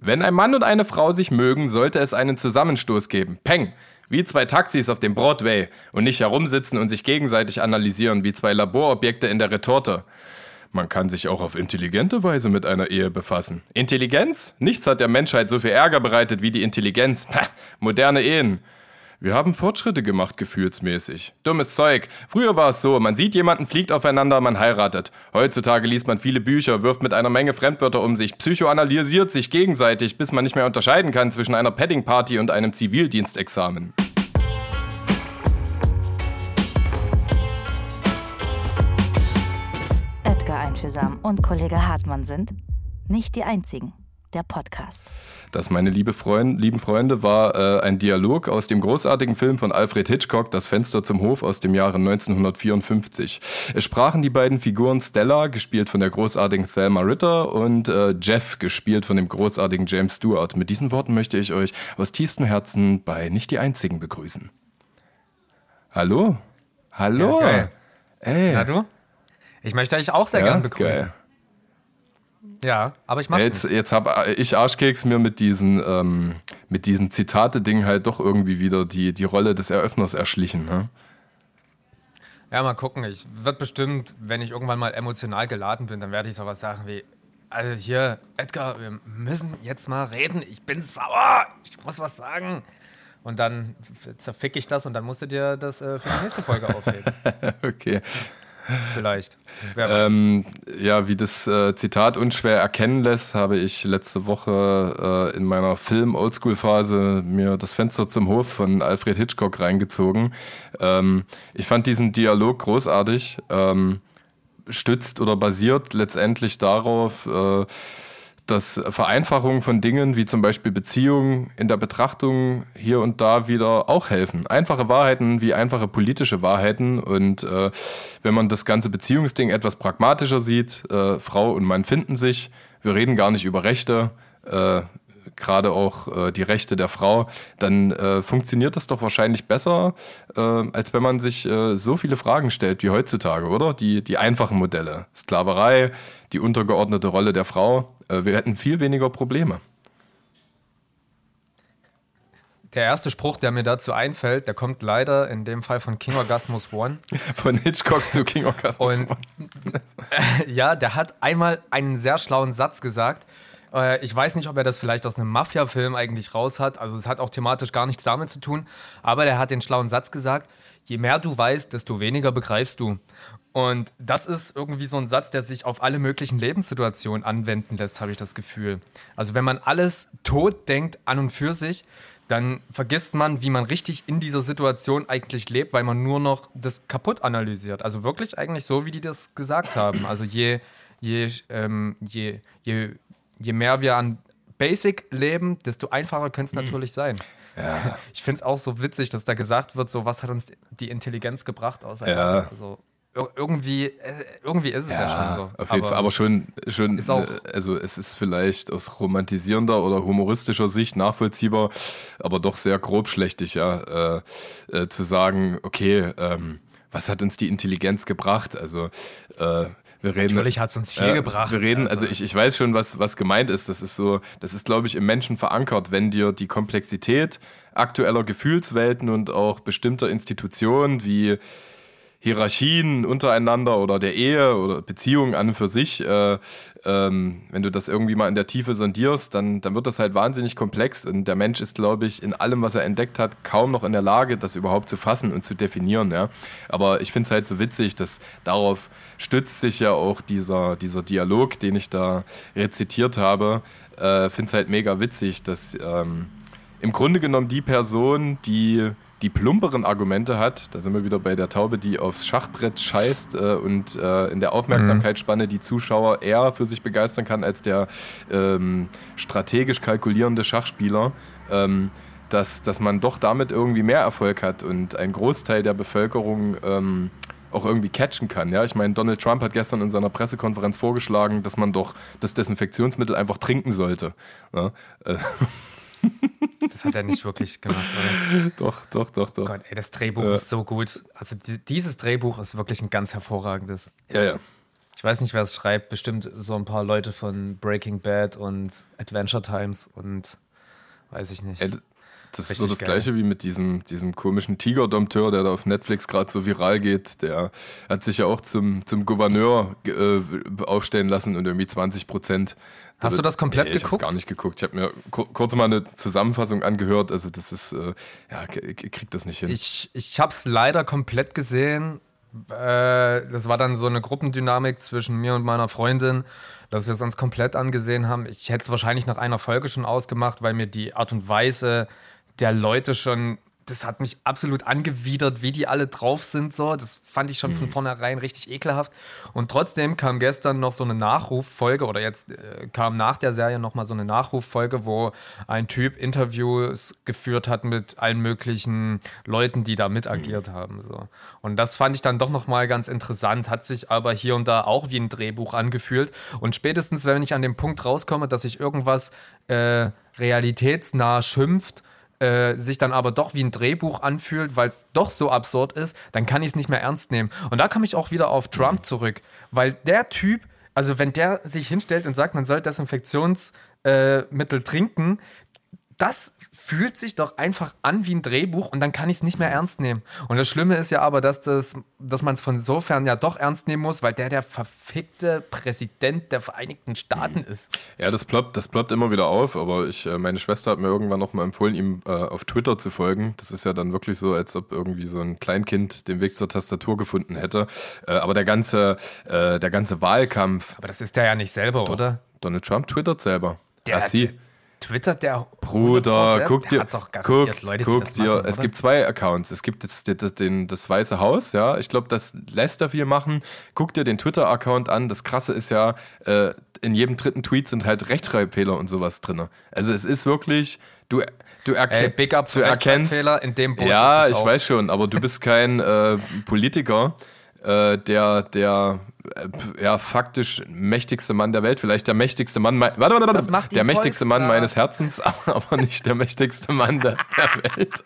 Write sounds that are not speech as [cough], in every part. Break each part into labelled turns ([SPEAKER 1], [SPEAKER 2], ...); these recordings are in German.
[SPEAKER 1] Wenn ein Mann und eine Frau sich mögen, sollte es einen Zusammenstoß geben. Peng! Wie zwei Taxis auf dem Broadway und nicht herumsitzen und sich gegenseitig analysieren wie zwei Laborobjekte in der Retorte. Man kann sich auch auf intelligente Weise mit einer Ehe befassen. Intelligenz? Nichts hat der Menschheit so viel Ärger bereitet wie die Intelligenz. [laughs] Ha, moderne Ehen. Wir haben Fortschritte gemacht, gefühlsmäßig. Dummes Zeug. Früher war es so, man sieht jemanden, fliegt aufeinander, man heiratet. Heutzutage liest man viele Bücher, wirft mit einer Menge Fremdwörter um sich, psychoanalysiert sich gegenseitig, bis man nicht mehr unterscheiden kann zwischen einer Padding-Party und einem Zivildienstexamen.
[SPEAKER 2] Edgar Einfühlsam und Kollege Hartmann sind nicht die einzigen. Der Podcast.
[SPEAKER 1] Das, meine liebe Freund, lieben Freunde, war äh, ein Dialog aus dem großartigen Film von Alfred Hitchcock, Das Fenster zum Hof aus dem Jahre 1954. Es sprachen die beiden Figuren Stella, gespielt von der großartigen Thelma Ritter, und äh, Jeff, gespielt von dem großartigen James Stewart. Mit diesen Worten möchte ich euch aus tiefstem Herzen bei Nicht die Einzigen begrüßen. Hallo? Hallo?
[SPEAKER 3] Ja.
[SPEAKER 1] Ey.
[SPEAKER 3] Na du? Ich möchte euch auch sehr
[SPEAKER 1] Ja,
[SPEAKER 3] gern begrüßen.
[SPEAKER 1] geil.
[SPEAKER 3] Ja, aber ich mach's
[SPEAKER 1] Jetzt,
[SPEAKER 3] nicht.
[SPEAKER 1] jetzt habe ich Arschkeks mir mit diesen, ähm, mit diesen Zitate-Ding halt doch irgendwie wieder die, die Rolle des Eröffners erschlichen. Ne?
[SPEAKER 3] Ja, mal gucken. Ich wird bestimmt, wenn ich irgendwann mal emotional geladen bin, dann werde ich sowas sagen wie, also hier, Edgar, wir müssen jetzt mal reden. Ich bin sauer. Ich muss was sagen. Und dann zerfick ich das und dann musst du dir das äh, für die nächste Folge aufheben. [laughs]
[SPEAKER 1] Okay.
[SPEAKER 3] Vielleicht.
[SPEAKER 1] Ähm, ja, wie das äh, Zitat unschwer erkennen lässt, habe ich letzte Woche äh, in meiner Film-Oldschool-Phase mir das Fenster zum Hof von Alfred Hitchcock reingezogen. Ähm, ich fand diesen Dialog großartig. Ähm, stützt oder basiert letztendlich darauf, äh, dass Vereinfachungen von Dingen wie zum Beispiel Beziehungen in der Betrachtung hier und da wieder auch helfen. Einfache Wahrheiten wie einfache politische Wahrheiten. Und äh, wenn man das ganze Beziehungsding etwas pragmatischer sieht, äh, Frau und Mann finden sich, wir reden gar nicht über Rechte, äh, gerade auch äh, die Rechte der Frau, dann äh, funktioniert das doch wahrscheinlich besser, äh, als wenn man sich so viele Fragen stellt wie heutzutage, oder? Die, die einfachen Modelle. Sklaverei, die untergeordnete Rolle der Frau. Äh, wir hätten viel weniger Probleme.
[SPEAKER 3] Der erste Spruch, der mir dazu einfällt, der kommt leider in dem Fall von King Orgasmus One. [laughs]
[SPEAKER 1] Von Hitchcock zu King Orgasmus.
[SPEAKER 3] Und [laughs] ja, der hat einmal einen sehr schlauen Satz gesagt. Äh, Ich weiß nicht, ob er das vielleicht aus einem Mafia-Film eigentlich raus hat. Also es hat auch thematisch gar nichts damit zu tun. Aber der hat den schlauen Satz gesagt, je mehr du weißt, desto weniger begreifst du. Und das ist irgendwie so ein Satz, der sich auf alle möglichen Lebenssituationen anwenden lässt, habe ich das Gefühl. Also wenn man alles tot denkt an und für sich, dann vergisst man, wie man richtig in dieser Situation eigentlich lebt, weil man nur noch das kaputt analysiert. Also wirklich eigentlich so, wie die das gesagt haben. Also je, je, ähm, je, je, je mehr wir an Basic leben, desto einfacher könnte es natürlich sein. [laughs] Ich finde es auch so witzig, dass da gesagt wird, so was hat uns die Intelligenz gebracht auseinander.
[SPEAKER 1] Ja.
[SPEAKER 3] Also ir- irgendwie, äh, irgendwie ist es ja, schon so.
[SPEAKER 1] auf jeden Fall. Aber schon, schon
[SPEAKER 3] Ist auch-
[SPEAKER 1] äh, also es ist vielleicht aus romantisierender oder humoristischer Sicht nachvollziehbar, aber doch sehr grobschlächtig, ja, äh, äh, zu sagen, okay, ähm, was hat uns die Intelligenz gebracht? Also äh, wir reden,
[SPEAKER 3] Natürlich hat's uns viel
[SPEAKER 1] Ja,
[SPEAKER 3] gebracht.
[SPEAKER 1] Wir reden, also,
[SPEAKER 3] Also-
[SPEAKER 1] ich, ich weiß schon, was, was gemeint ist. Das ist so, das ist, glaube ich, im Menschen verankert, wenn dir die Komplexität aktueller Gefühlswelten und auch bestimmter Institutionen wie Hierarchien untereinander oder der Ehe oder Beziehungen an und für sich, äh, ähm, wenn du das irgendwie mal in der Tiefe sondierst, dann, dann wird das halt wahnsinnig komplex und der Mensch ist, glaube ich, in allem, was er entdeckt hat, kaum noch in der Lage, das überhaupt zu fassen und zu definieren. Ja? Aber ich finde es halt so witzig, dass darauf stützt sich ja auch dieser, dieser Dialog, den ich da rezitiert habe. Äh, finde es halt mega witzig, dass ähm, im Grunde genommen die Person, die die plumperen Argumente hat, da sind wir wieder bei der Taube, die aufs Schachbrett scheißt äh, und äh, in der Aufmerksamkeitsspanne die Zuschauer eher für sich begeistern kann als der ähm, strategisch kalkulierende Schachspieler, ähm, dass, dass man doch damit irgendwie mehr Erfolg hat und ein Großteil der Bevölkerung ähm, auch irgendwie catchen kann. Ja? Ich meine, Donald Trump hat gestern in seiner Pressekonferenz vorgeschlagen, dass man doch das Desinfektionsmittel einfach trinken sollte. Ja? Äh,
[SPEAKER 3] Das hat er nicht wirklich gemacht, oder?
[SPEAKER 1] doch, doch, doch, doch.
[SPEAKER 3] Gott, ey, das Drehbuch
[SPEAKER 1] Ja.
[SPEAKER 3] ist so gut. Also die, dieses Drehbuch ist wirklich ein ganz hervorragendes.
[SPEAKER 1] Ja, ja.
[SPEAKER 3] Ich weiß nicht, wer es schreibt. Bestimmt so ein paar Leute von Breaking Bad und Adventure Times und weiß ich nicht.
[SPEAKER 1] Ey, das ist so das geil. gleiche wie mit diesem, diesem komischen Tiger-Dompteur, der da auf Netflix gerade so viral geht. Der hat sich ja auch zum, zum Gouverneur äh, aufstellen lassen und irgendwie 20 Prozent.
[SPEAKER 3] Hast du das komplett nee,
[SPEAKER 1] ich
[SPEAKER 3] geguckt?
[SPEAKER 1] Ich habe gar nicht geguckt. Ich habe mir kurz mal eine Zusammenfassung angehört. Also das ist, äh, ja, kriegt das nicht hin.
[SPEAKER 3] Ich, ich habe es leider komplett gesehen. Äh, das war dann so eine Gruppendynamik zwischen mir und meiner Freundin dass wir es uns komplett angesehen haben. Ich hätte es wahrscheinlich nach einer Folge schon ausgemacht, weil mir die Art und Weise der Leute schon das hat mich absolut angewidert, wie die alle drauf sind. So. Das fand ich schon von mhm. vornherein richtig ekelhaft. Und trotzdem kam gestern noch so eine Nachruffolge, oder jetzt äh, kam nach der Serie nochmal so eine Nachruffolge, wo ein Typ Interviews geführt hat mit allen möglichen Leuten, die da mitagiert mhm. haben. So. Und das fand ich dann doch nochmal ganz interessant, hat sich aber hier und da auch wie ein Drehbuch angefühlt. Und spätestens, wenn ich an dem Punkt rauskomme, dass sich irgendwas äh, realitätsnah schimpft, äh, sich dann aber doch wie ein Drehbuch anfühlt, weil es doch so absurd ist, dann kann ich es nicht mehr ernst nehmen. Und da komme ich auch wieder auf Trump zurück, weil der Typ, also wenn der sich hinstellt und sagt, man soll Desinfektionsmittel äh, trinken, das fühlt sich doch einfach an wie ein Drehbuch und dann kann ich es nicht mehr ernst nehmen. Und das Schlimme ist ja aber, dass, das, dass man es von sofern ja doch ernst nehmen muss, weil der der verfickte Präsident der Vereinigten Staaten ist.
[SPEAKER 1] Ja, das ploppt, das ploppt immer wieder auf, aber ich, äh, meine Schwester hat mir irgendwann nochmal empfohlen, ihm äh, auf Twitter zu folgen. Das ist ja dann wirklich so, als ob irgendwie so ein Kleinkind den Weg zur Tastatur gefunden hätte. Äh, aber der ganze, äh, der ganze Wahlkampf.
[SPEAKER 3] Aber das ist der ja nicht selber, doch, oder?
[SPEAKER 1] Donald Trump twittert selber.
[SPEAKER 3] Der, Ach, sie. Twittert der
[SPEAKER 1] Bruder, guck dir, guck, Leute, guck dir, machen, es gibt zwei Accounts. Es gibt das, das, den, das Weiße Haus, ja. Ich glaube, das lässt er viel machen. Guck dir den Twitter-Account an. Das Krasse ist ja, äh, in jedem dritten Tweet sind halt Rechtschreibfehler und sowas drin. Also es ist wirklich, du, du, erke
[SPEAKER 3] Big up für du erkennst, in dem
[SPEAKER 1] Boot Ja, ich auf. weiß schon, aber du bist kein äh, Politiker, äh, der, der ja, faktisch mächtigste Mann der Welt, vielleicht der mächtigste Mann, warte, warte, warte, der mächtigste Mann meines Herzens, [laughs] aber nicht der mächtigste Mann der, der Welt.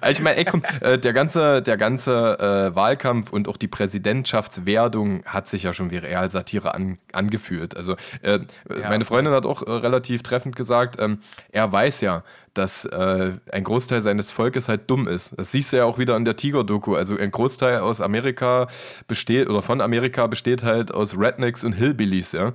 [SPEAKER 1] Also ich meine, ey, komm, äh, der ganze, der ganze äh, Wahlkampf und auch die Präsidentschaftswerdung hat sich ja schon wie Realsatire an, angefühlt. Also äh, ja, meine Freundin hat auch äh, relativ treffend gesagt, ähm, er weiß ja, dass äh, ein Großteil seines Volkes halt dumm ist. Das siehst du ja auch wieder in der Tiger-Doku. Also ein Großteil aus Amerika besteht oder von Amerika besteht halt aus Rednecks und Hillbillies, ja.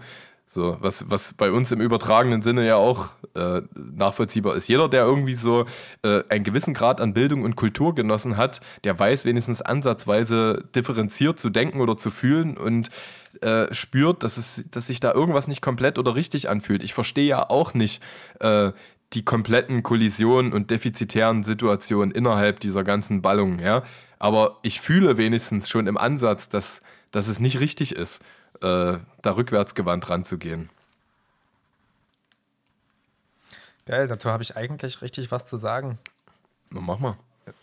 [SPEAKER 1] So, was, was bei uns im übertragenen Sinne ja auch äh, nachvollziehbar ist. Jeder, der irgendwie so äh, einen gewissen Grad an Bildung und Kultur genossen hat, der weiß wenigstens ansatzweise differenziert zu denken oder zu fühlen und äh, spürt, dass, es, dass sich da irgendwas nicht komplett oder richtig anfühlt. Ich verstehe ja auch nicht äh, die kompletten Kollisionen und defizitären Situationen innerhalb dieser ganzen Ballungen, ja. Aber ich fühle wenigstens schon im Ansatz, dass, dass es nicht richtig ist, äh, da rückwärtsgewandt ranzugehen.
[SPEAKER 3] Geil, dazu habe ich eigentlich richtig was zu sagen.
[SPEAKER 1] Na, mach mal.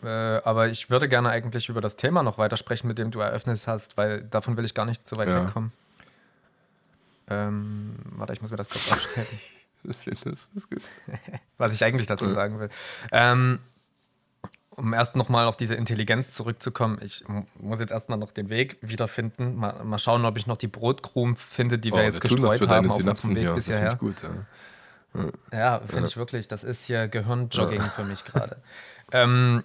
[SPEAKER 3] Äh, aber ich würde gerne eigentlich über das Thema noch weitersprechen, mit dem du eröffnet hast, weil davon will ich gar nicht zu weit ja. wegkommen. Ähm, warte, ich muss mir das kurz aufschreiben. [laughs] [laughs] Das ist gut. [laughs] Was ich eigentlich dazu sagen will. Ähm, um erst nochmal auf diese Intelligenz zurückzukommen, ich muss jetzt erstmal noch den Weg wiederfinden. Mal, mal schauen, ob ich noch die Brotkrumen finde, die wir oh, jetzt gestreut haben auf unserem Weg hier. bisher. Das gut, ja. Ja, finde ja. ich wirklich. Das ist hier Gehirnjogging ja. für mich gerade. ähm,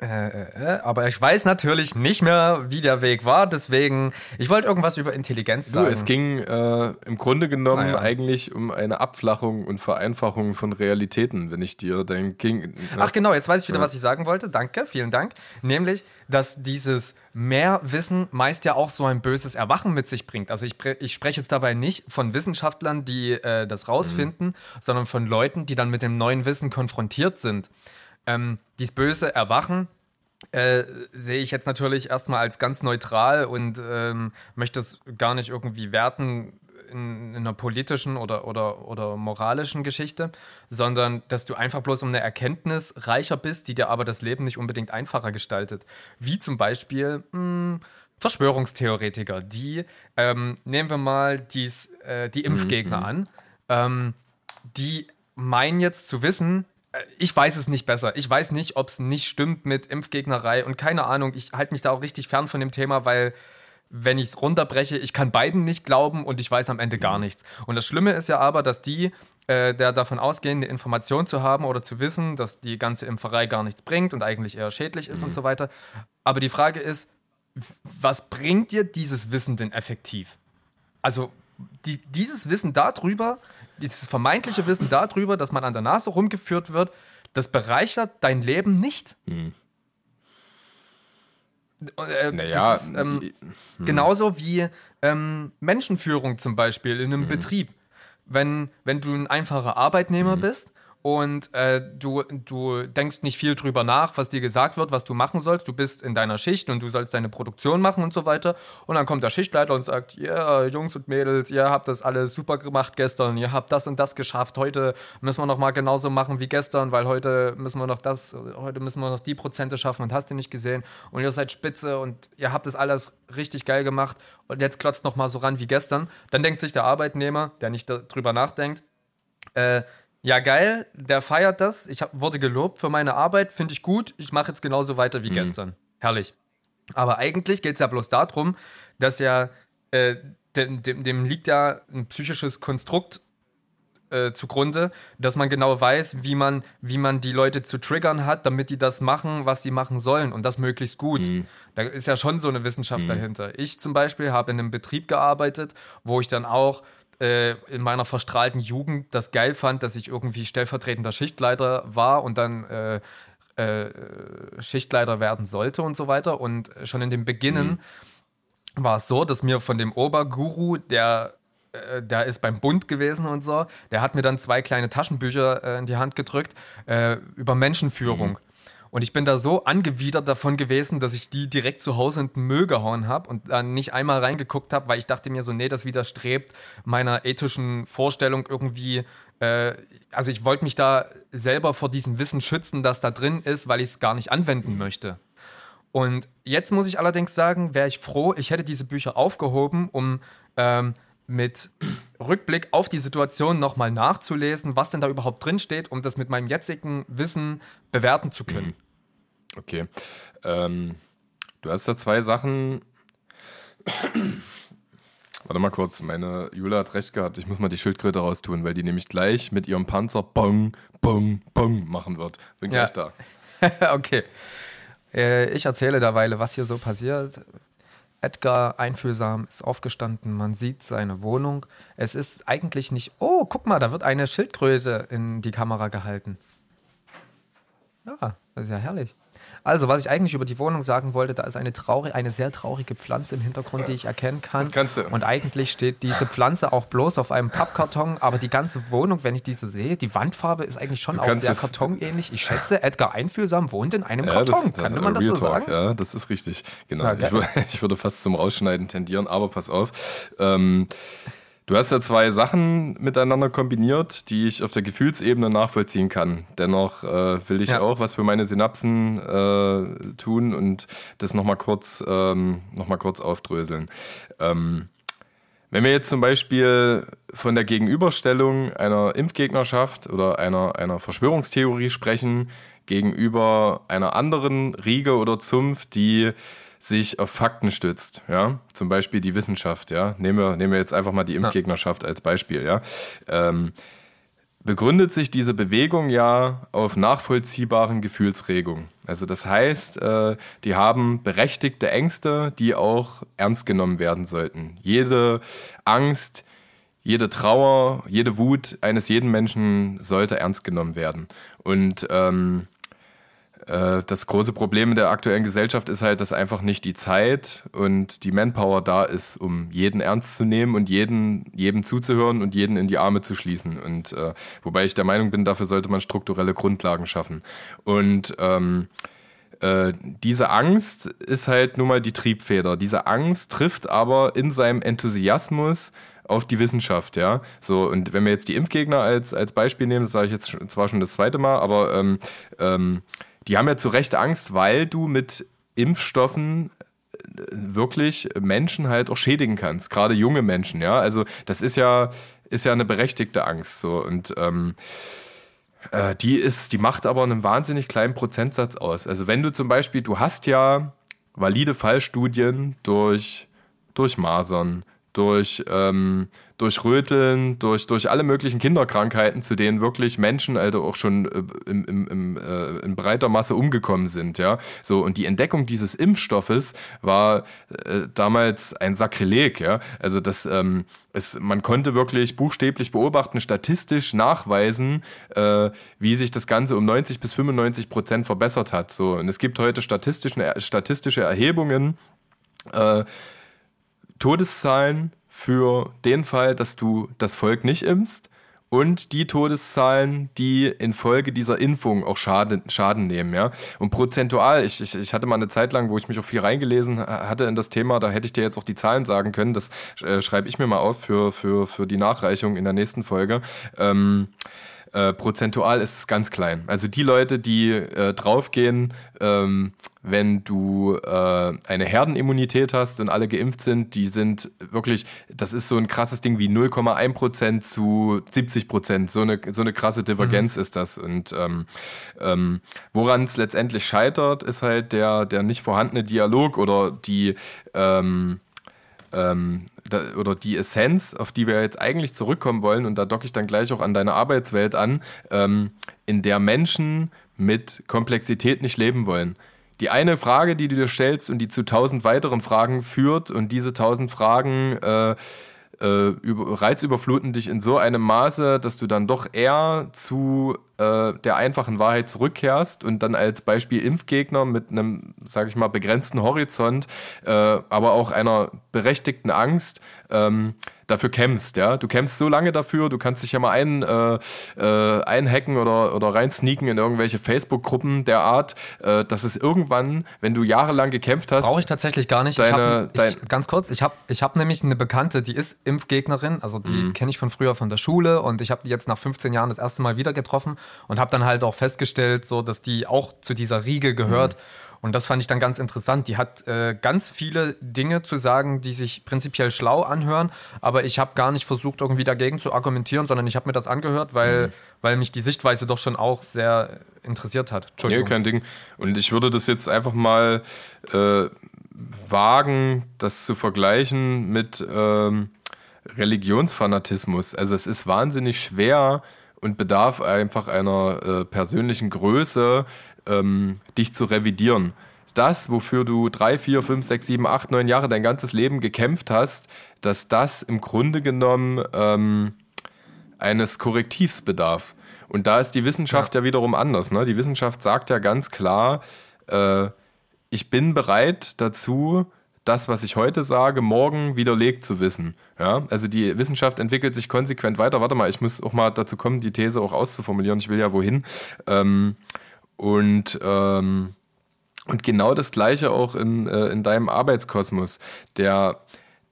[SPEAKER 3] äh, äh, aber ich weiß natürlich nicht mehr, wie der Weg war. Deswegen, ich wollte irgendwas über Intelligenz sagen.
[SPEAKER 1] Du, es ging äh, im Grunde genommen naja. eigentlich um eine Abflachung und Vereinfachung von Realitäten, wenn ich dir dein King. Ne?
[SPEAKER 3] Ach genau, jetzt weiß ich wieder, ja. was ich sagen wollte. Danke, vielen Dank. Nämlich, dass dieses Mehrwissen meist ja auch so ein böses Erwachen mit sich bringt. Also ich, ich spreche jetzt dabei nicht von Wissenschaftlern, die äh, das rausfinden, mhm. sondern von Leuten, die dann mit dem neuen Wissen konfrontiert sind. Ähm, dieses böse Erwachen äh, sehe ich jetzt natürlich erstmal als ganz neutral und ähm, möchte es gar nicht irgendwie werten in, in, einer politischen oder, oder, oder moralischen Geschichte, sondern dass du einfach bloß um eine Erkenntnis reicher bist, die dir aber das Leben nicht unbedingt einfacher gestaltet. Wie zum Beispiel mh, hm, Verschwörungstheoretiker, die, ähm, nehmen wir mal dies, äh, die Impfgegner mhm. an, ähm, die meinen jetzt zu wissen, ich weiß es nicht besser. Ich weiß nicht, ob es nicht stimmt mit Impfgegnerei und keine Ahnung. Ich halte mich da auch richtig fern von dem Thema, weil wenn ich es runterbreche, ich kann beiden nicht glauben und ich weiß am Ende gar nichts. Und das Schlimme ist ja aber, dass die, äh, der davon ausgehen, eine Information zu haben oder zu wissen, dass die ganze Impferei gar nichts bringt und eigentlich eher schädlich ist mhm. und so weiter. Aber die Frage ist, was bringt dir dieses Wissen denn effektiv? Also die, dieses Wissen darüber, dieses vermeintliche Wissen darüber, dass man an der Nase rumgeführt wird, das bereichert dein Leben nicht. Mhm. Äh, naja, ist, ähm, hm. genauso wie ähm, Menschenführung zum Beispiel in einem hm. Betrieb. Wenn, wenn du ein einfacher Arbeitnehmer hm. bist und äh, du, du denkst nicht viel drüber nach, was dir gesagt wird, was du machen sollst. Du bist in deiner Schicht und du sollst deine Produktion machen und so weiter. Und dann kommt der Schichtleiter und sagt, ja, yeah, Jungs und Mädels, ihr habt das alles super gemacht gestern, ihr habt das und das geschafft. Heute müssen wir noch mal genauso machen wie gestern, weil heute müssen wir noch das, heute müssen wir noch die Prozente schaffen und hast du nicht gesehen. Und ihr seid spitze und ihr habt das alles richtig geil gemacht und jetzt klotzt noch mal so ran wie gestern. Dann denkt sich der Arbeitnehmer, der nicht darüber nachdenkt, äh, ja, geil, der feiert das. Ich hab, wurde gelobt für meine Arbeit, finde ich gut. Ich mache jetzt genauso weiter wie mhm. gestern. Herrlich. Aber eigentlich geht es ja bloß darum, dass ja äh, dem, dem, dem, liegt ja ein psychisches Konstrukt äh, zugrunde, dass man genau weiß, wie man, wie man die Leute zu triggern hat, damit die das machen, was die machen sollen und das möglichst gut. Mhm. Da ist ja schon so eine Wissenschaft mhm. dahinter. Ich zum Beispiel habe in einem Betrieb gearbeitet, wo ich dann auch äh, in meiner verstrahlten Jugend das geil fand, dass ich irgendwie stellvertretender Schichtleiter war und dann äh, äh, Schichtleiter werden sollte und so weiter. Und schon in dem Beginnen mhm. war es so, dass mir von dem Oberguru, der äh, der ist beim Bund gewesen und so. Der hat mir dann zwei kleine Taschenbücher äh, in die Hand gedrückt äh, über Menschenführung. Mhm. Und ich bin da so angewidert davon gewesen, dass ich die direkt zu Hause in den Müll gehauen habe und dann nicht einmal reingeguckt habe, weil ich dachte mir so, nee, das widerstrebt meiner ethischen Vorstellung irgendwie. Äh, also ich wollte mich da selber vor diesem Wissen schützen, das da drin ist, weil ich es gar nicht anwenden möchte. Und jetzt muss ich allerdings sagen, wäre ich froh, ich hätte diese Bücher aufgehoben, um ähm, mit Rückblick auf die Situation nochmal nachzulesen, was denn da überhaupt drin steht, um das mit meinem jetzigen Wissen bewerten zu können.
[SPEAKER 1] Okay. Ähm, du hast da zwei Sachen. [clears throat] Warte mal kurz, meine Jula hat recht gehabt. Ich muss mal die Schildkröte raustun, weil die nämlich gleich mit ihrem Panzer Bong, Bong, Bong machen wird. Bin gleich ja.
[SPEAKER 3] da. [laughs] okay. Äh, ich erzähle derweil, was hier so passiert. Edgar einfühlsam ist aufgestanden, man sieht seine Wohnung. Es ist eigentlich nicht, oh, guck mal, da wird eine Schildkröte in die Kamera gehalten. Ja, das ist ja herrlich. Also, was ich eigentlich über die Wohnung sagen wollte, da ist eine traurig, eine sehr traurige Pflanze im Hintergrund, die ich erkennen kann. Das kannst du. Und eigentlich steht diese Pflanze auch bloß auf einem Pappkarton, aber die ganze Wohnung, wenn ich diese sehe, die Wandfarbe ist eigentlich schon auch sehr kartonähnlich. Ich schätze, Edgar Einfühlsam wohnt in einem ja, Karton. Das, Kann man das so Talk, sagen?
[SPEAKER 1] Ja, das ist richtig. Genau. Ja, ich, [laughs] ich, würde fast zum Rausschneiden tendieren, aber pass auf. Ähm, Du hast ja zwei Sachen miteinander kombiniert, die ich auf der Gefühlsebene nachvollziehen kann. Dennoch äh, will ich ja. auch was für meine Synapsen äh, tun und das nochmal kurz, ähm, noch kurz aufdröseln. Ähm, wenn wir jetzt zum Beispiel von der Gegenüberstellung einer Impfgegnerschaft oder einer, einer Verschwörungstheorie sprechen, gegenüber einer anderen Riege oder Zunft, die sich auf Fakten stützt, ja, zum Beispiel die Wissenschaft, ja, nehmen wir, nehmen wir jetzt einfach mal die Impfgegnerschaft als Beispiel, ja, ähm, begründet sich diese Bewegung ja auf nachvollziehbaren Gefühlsregungen. Also das heißt, äh, die haben berechtigte Ängste, die auch ernst genommen werden sollten. Jede Angst, jede Trauer, jede Wut eines jeden Menschen sollte ernst genommen werden. Und ähm, äh, das große Problem in der aktuellen Gesellschaft ist halt, dass einfach nicht die Zeit und die Manpower da ist, um jeden ernst zu nehmen und jeden, jedem zuzuhören und jeden in die Arme zu schließen. Und äh, wobei ich der Meinung bin, dafür sollte man strukturelle Grundlagen schaffen. Und ähm, äh, diese Angst ist halt nun mal die Triebfeder. Diese Angst trifft aber in seinem Enthusiasmus auf die Wissenschaft, ja. So, und wenn wir jetzt die Impfgegner als, als Beispiel nehmen, das sage ich jetzt zwar schon das zweite Mal, aber ähm, ähm, die haben ja zu Recht Angst, weil du mit Impfstoffen äh, wirklich Menschen halt auch schädigen kannst, gerade junge Menschen, ja. Also das ist ja, ist ja eine berechtigte Angst. So und ähm, äh, die ist, die macht aber einen wahnsinnig kleinen Prozentsatz aus. Also wenn du zum Beispiel, du hast ja valide Fallstudien durch durch Masern, durch, ähm, durch Röteln, durch, durch alle möglichen Kinderkrankheiten, zu denen wirklich Menschen also auch schon äh, im, im, im, äh, in breiter Masse umgekommen sind. Ja? So, und die Entdeckung dieses Impfstoffes war äh, damals ein Sakrileg. Ja? Also das, ähm, es, man konnte wirklich buchstäblich beobachten, statistisch nachweisen, äh, wie sich das Ganze um 90 bis 95 Prozent verbessert hat. So, und es gibt heute statistische Erhebungen, äh, Todeszahlen für den Fall, dass du das Volk nicht impfst und die Todeszahlen, die infolge dieser Impfung auch Schaden, Schaden nehmen, ja. Und prozentual, ich, ich, ich hatte mal eine Zeit lang, wo ich mich auch viel reingelesen hatte in das Thema, da hätte ich dir jetzt auch die Zahlen sagen können, das äh, schreibe ich mir mal auf für, für, für die Nachreichung in der nächsten Folge. Ähm, äh, prozentual ist es ganz klein. Also die Leute, die äh, draufgehen, ähm, wenn du äh, eine Herdenimmunität hast und alle geimpft sind, die sind wirklich, das ist so ein krasses Ding wie 0,1% zu 70%. So eine, so eine krasse Divergenz mhm. ist das. Und ähm, ähm, woran es letztendlich scheitert, ist halt der, der nicht vorhandene Dialog oder die ähm, ähm, da, oder die Essenz, auf die wir jetzt eigentlich zurückkommen wollen, und da docke ich dann gleich auch an deine Arbeitswelt an, ähm, in der Menschen mit Komplexität nicht leben wollen. Die eine Frage, die du dir stellst und die zu tausend weiteren Fragen führt und diese tausend Fragen äh, äh, über, reizüberfluten dich in so einem Maße, dass du dann doch eher zu äh, der einfachen Wahrheit zurückkehrst und dann als Beispiel Impfgegner mit einem, sage ich mal, begrenzten Horizont, äh, aber auch einer berechtigten Angst, ähm, dafür kämpfst, ja. Du kämpfst so lange dafür, du kannst dich ja mal ein, äh, äh, einhacken oder, oder reinsneaken in irgendwelche Facebook-Gruppen der Art, äh, dass es irgendwann, wenn du jahrelang gekämpft hast.
[SPEAKER 3] Brauche ich tatsächlich gar nicht. Deine, ich hab, ich, ganz kurz, ich habe ich hab nämlich eine Bekannte, die ist Impfgegnerin, also die mhm. kenne ich von früher von der Schule und ich habe die jetzt nach 15 Jahren das erste Mal wieder getroffen und habe dann halt auch festgestellt, so dass die auch zu dieser Riege gehört. Mhm. Und das fand ich dann ganz interessant. Die hat äh, ganz viele Dinge zu sagen, die sich prinzipiell schlau anhören, aber ich habe gar nicht versucht, irgendwie dagegen zu argumentieren, sondern ich habe mir das angehört, weil, mhm. weil mich die Sichtweise doch schon auch sehr interessiert hat.
[SPEAKER 1] Entschuldigung. Nee, kein Ding. Und ich würde das jetzt einfach mal äh, wagen, das zu vergleichen mit ähm, Religionsfanatismus. Also es ist wahnsinnig schwer, und bedarf einfach einer äh, persönlichen Größe, ähm, dich zu revidieren. Das, wofür du drei, vier, fünf, sechs, sieben, acht, neun Jahre dein ganzes Leben gekämpft hast, dass das im Grunde genommen ähm, eines Korrektivs bedarf. Und da ist die Wissenschaft ja, ja wiederum anders. Ne? Die Wissenschaft sagt ja ganz klar, äh, ich bin bereit dazu, das, was ich heute sage, morgen widerlegt zu wissen. Ja, also die Wissenschaft entwickelt sich konsequent weiter. Warte mal, ich muss auch mal dazu kommen, die These auch auszuformulieren. Ich will ja wohin. Ähm, und, ähm, und genau das Gleiche auch in, äh, in deinem Arbeitskosmos. Der,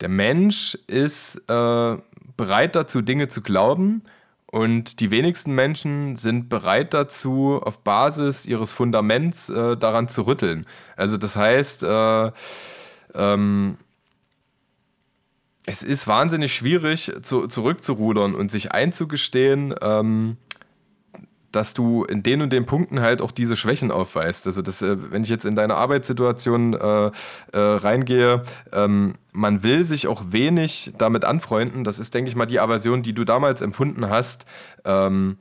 [SPEAKER 1] der Mensch ist äh, bereit dazu, Dinge zu glauben. Und die wenigsten Menschen sind bereit dazu, auf Basis ihres Fundaments äh, daran zu rütteln. Also das heißt, äh, ähm, es ist wahnsinnig schwierig, zu, zurückzurudern und sich einzugestehen, ähm, dass du in den und den Punkten halt auch diese Schwächen aufweist. Also das, äh, wenn ich jetzt in deine Arbeitssituation äh, äh, reingehe, ähm, man will sich auch wenig damit anfreunden. Das ist, denke ich mal, die Aversion, die du damals empfunden hast, ähm,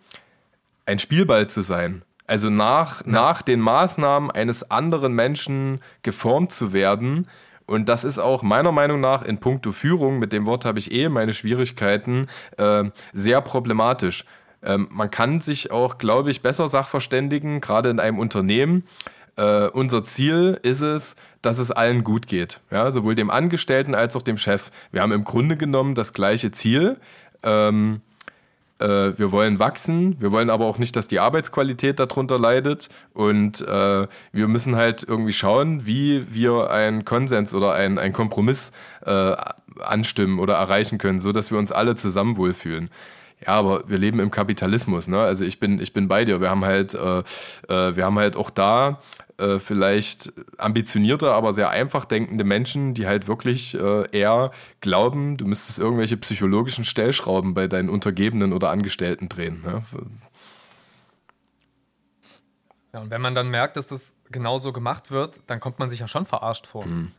[SPEAKER 1] ein Spielball zu sein. Also nach, ja. nach den Maßnahmen eines anderen Menschen geformt zu werden. Und das ist auch meiner Meinung nach in puncto Führung, mit dem Wort habe ich eh meine Schwierigkeiten, äh, sehr problematisch. Ähm, man kann sich auch, glaube ich, besser sachverständigen, gerade in einem Unternehmen. Äh, unser Ziel ist es, dass es allen gut geht. Ja, sowohl dem Angestellten als auch dem Chef. Wir haben im Grunde genommen das gleiche Ziel. Ähm, äh, wir wollen wachsen, wir wollen aber auch nicht, dass die Arbeitsqualität darunter leidet. Und äh, wir müssen halt irgendwie schauen, wie wir einen Konsens oder einen, einen Kompromiss äh, anstimmen oder erreichen können, sodass wir uns alle zusammen wohlfühlen. Ja, aber wir leben im Kapitalismus, ne? Also ich bin, ich bin bei dir. Wir haben halt, äh, äh, wir haben halt auch da äh, vielleicht ambitionierte, aber sehr einfach denkende Menschen, die halt wirklich äh, eher glauben, du müsstest irgendwelche psychologischen Stellschrauben bei deinen Untergebenen oder Angestellten drehen. Ne?
[SPEAKER 3] Ja, und wenn man dann merkt, dass das genauso gemacht wird, dann kommt man sich ja schon verarscht vor. Mhm.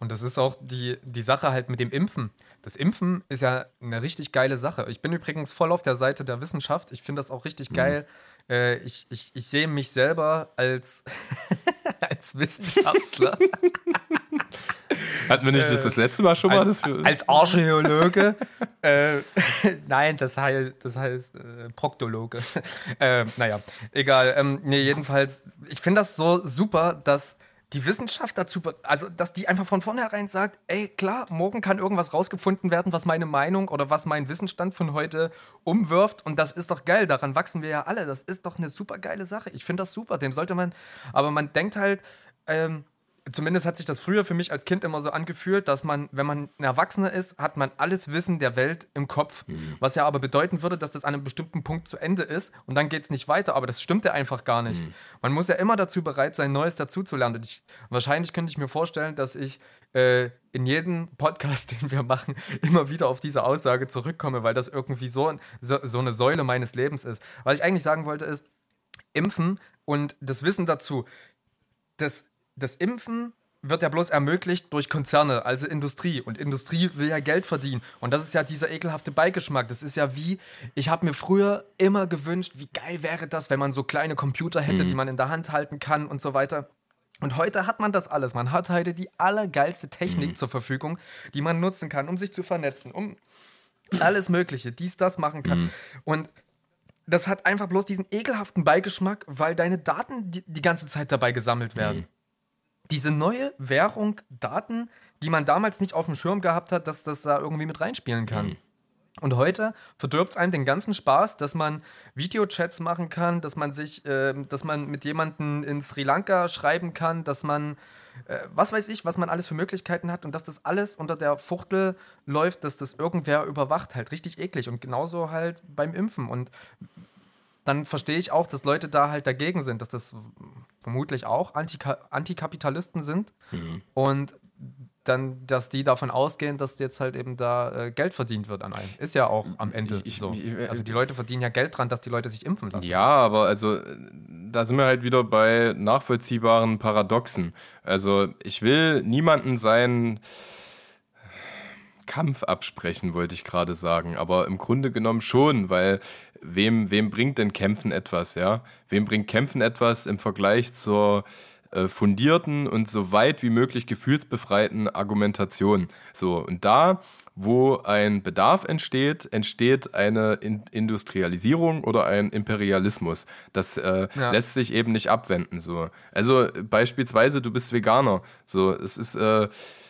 [SPEAKER 3] Und das ist auch die, die Sache halt mit dem Impfen. Das Impfen ist ja eine richtig geile Sache. Ich bin übrigens voll auf der Seite der Wissenschaft. Ich finde das auch richtig mhm. geil. Äh, ich, ich, ich sehe mich selber als, [laughs] als Wissenschaftler. [laughs]
[SPEAKER 1] Hatten wir nicht das, das letzte Mal schon mal
[SPEAKER 3] als, Als Archäologe. äh, [laughs] nein, das heißt, das heißt äh, Proktologe. äh, naja, egal. Ähm, nee, jedenfalls, ich finde das so super, dass die Wissenschaft dazu, also dass die einfach von vornherein sagt, ey, klar, morgen kann irgendwas rausgefunden werden, was meine Meinung oder was mein Wissensstand von heute umwirft und das ist doch geil, daran wachsen wir ja alle, das ist doch eine super geile Sache. Ich finde das super, dem sollte man, aber man denkt halt, ähm, zumindest hat sich das früher für mich als Kind immer so angefühlt, dass man, wenn man ein Erwachsener ist, hat man alles Wissen der Welt im Kopf. Mhm. Was ja aber bedeuten würde, dass das an einem bestimmten Punkt zu Ende ist und dann geht es nicht weiter. Aber das stimmt ja einfach gar nicht. Mhm. Man muss ja immer dazu bereit sein, Neues dazuzulernen. Und ich, wahrscheinlich könnte ich mir vorstellen, dass ich äh, in jedem Podcast, [laughs] den wir machen, immer wieder auf diese Aussage zurückkomme, weil das irgendwie so, so, so eine Säule meines Lebens ist. Was ich eigentlich sagen wollte ist, Impfen und das Wissen dazu, das das Impfen wird ja bloß ermöglicht durch Konzerne, also Industrie. Und Industrie will ja Geld verdienen. Und das ist ja dieser ekelhafte Beigeschmack. Das ist ja wie, ich habe mir früher immer gewünscht, wie geil wäre das, wenn man so kleine Computer hätte, mhm. die man in der Hand halten kann und so weiter. Und heute hat man das alles. Man hat heute die allergeilste Technik mhm. zur Verfügung, die man nutzen kann, um sich zu vernetzen, um alles Mögliche, dies, das machen kann. Mhm. Und das hat einfach bloß diesen ekelhaften Beigeschmack, weil deine Daten die, die ganze Zeit dabei gesammelt werden. Diese neue Währung Daten, die man damals nicht auf dem Schirm gehabt hat, dass das da irgendwie mit reinspielen kann. Mhm. Und heute verdirbt es einem den ganzen Spaß, dass man Videochats machen kann, dass man sich, äh, dass man mit jemandem in Sri Lanka schreiben kann, dass man, äh, was weiß ich, was man alles für Möglichkeiten hat und dass das alles unter der Fuchtel läuft, dass das irgendwer überwacht, halt richtig eklig. Und genauso halt beim Impfen. Und dann verstehe ich auch, dass Leute da halt dagegen sind, dass das vermutlich auch Antika Antikapitalisten sind mhm. und dann, dass die davon ausgehen, dass jetzt halt eben da äh, Geld verdient wird an einem. Ist ja auch am Ende ich, so. Ich, also die Leute verdienen ja Geld dran, dass die Leute sich impfen lassen.
[SPEAKER 1] Ja, aber also da sind wir halt wieder bei nachvollziehbaren Paradoxen. Also ich will niemanden seinen Kampf absprechen, wollte ich gerade sagen, aber im Grunde genommen schon, weil wem, wem bringt denn Kämpfen etwas, ja? Wem bringt Kämpfen etwas im Vergleich zur äh, fundierten und so weit wie möglich gefühlsbefreiten Argumentation? So, und da, wo ein Bedarf entsteht, entsteht eine in Industrialisierung oder ein Imperialismus. Das äh, ja. lässt sich eben nicht abwenden. So. Also beispielsweise, du bist Veganer. So, es ist äh,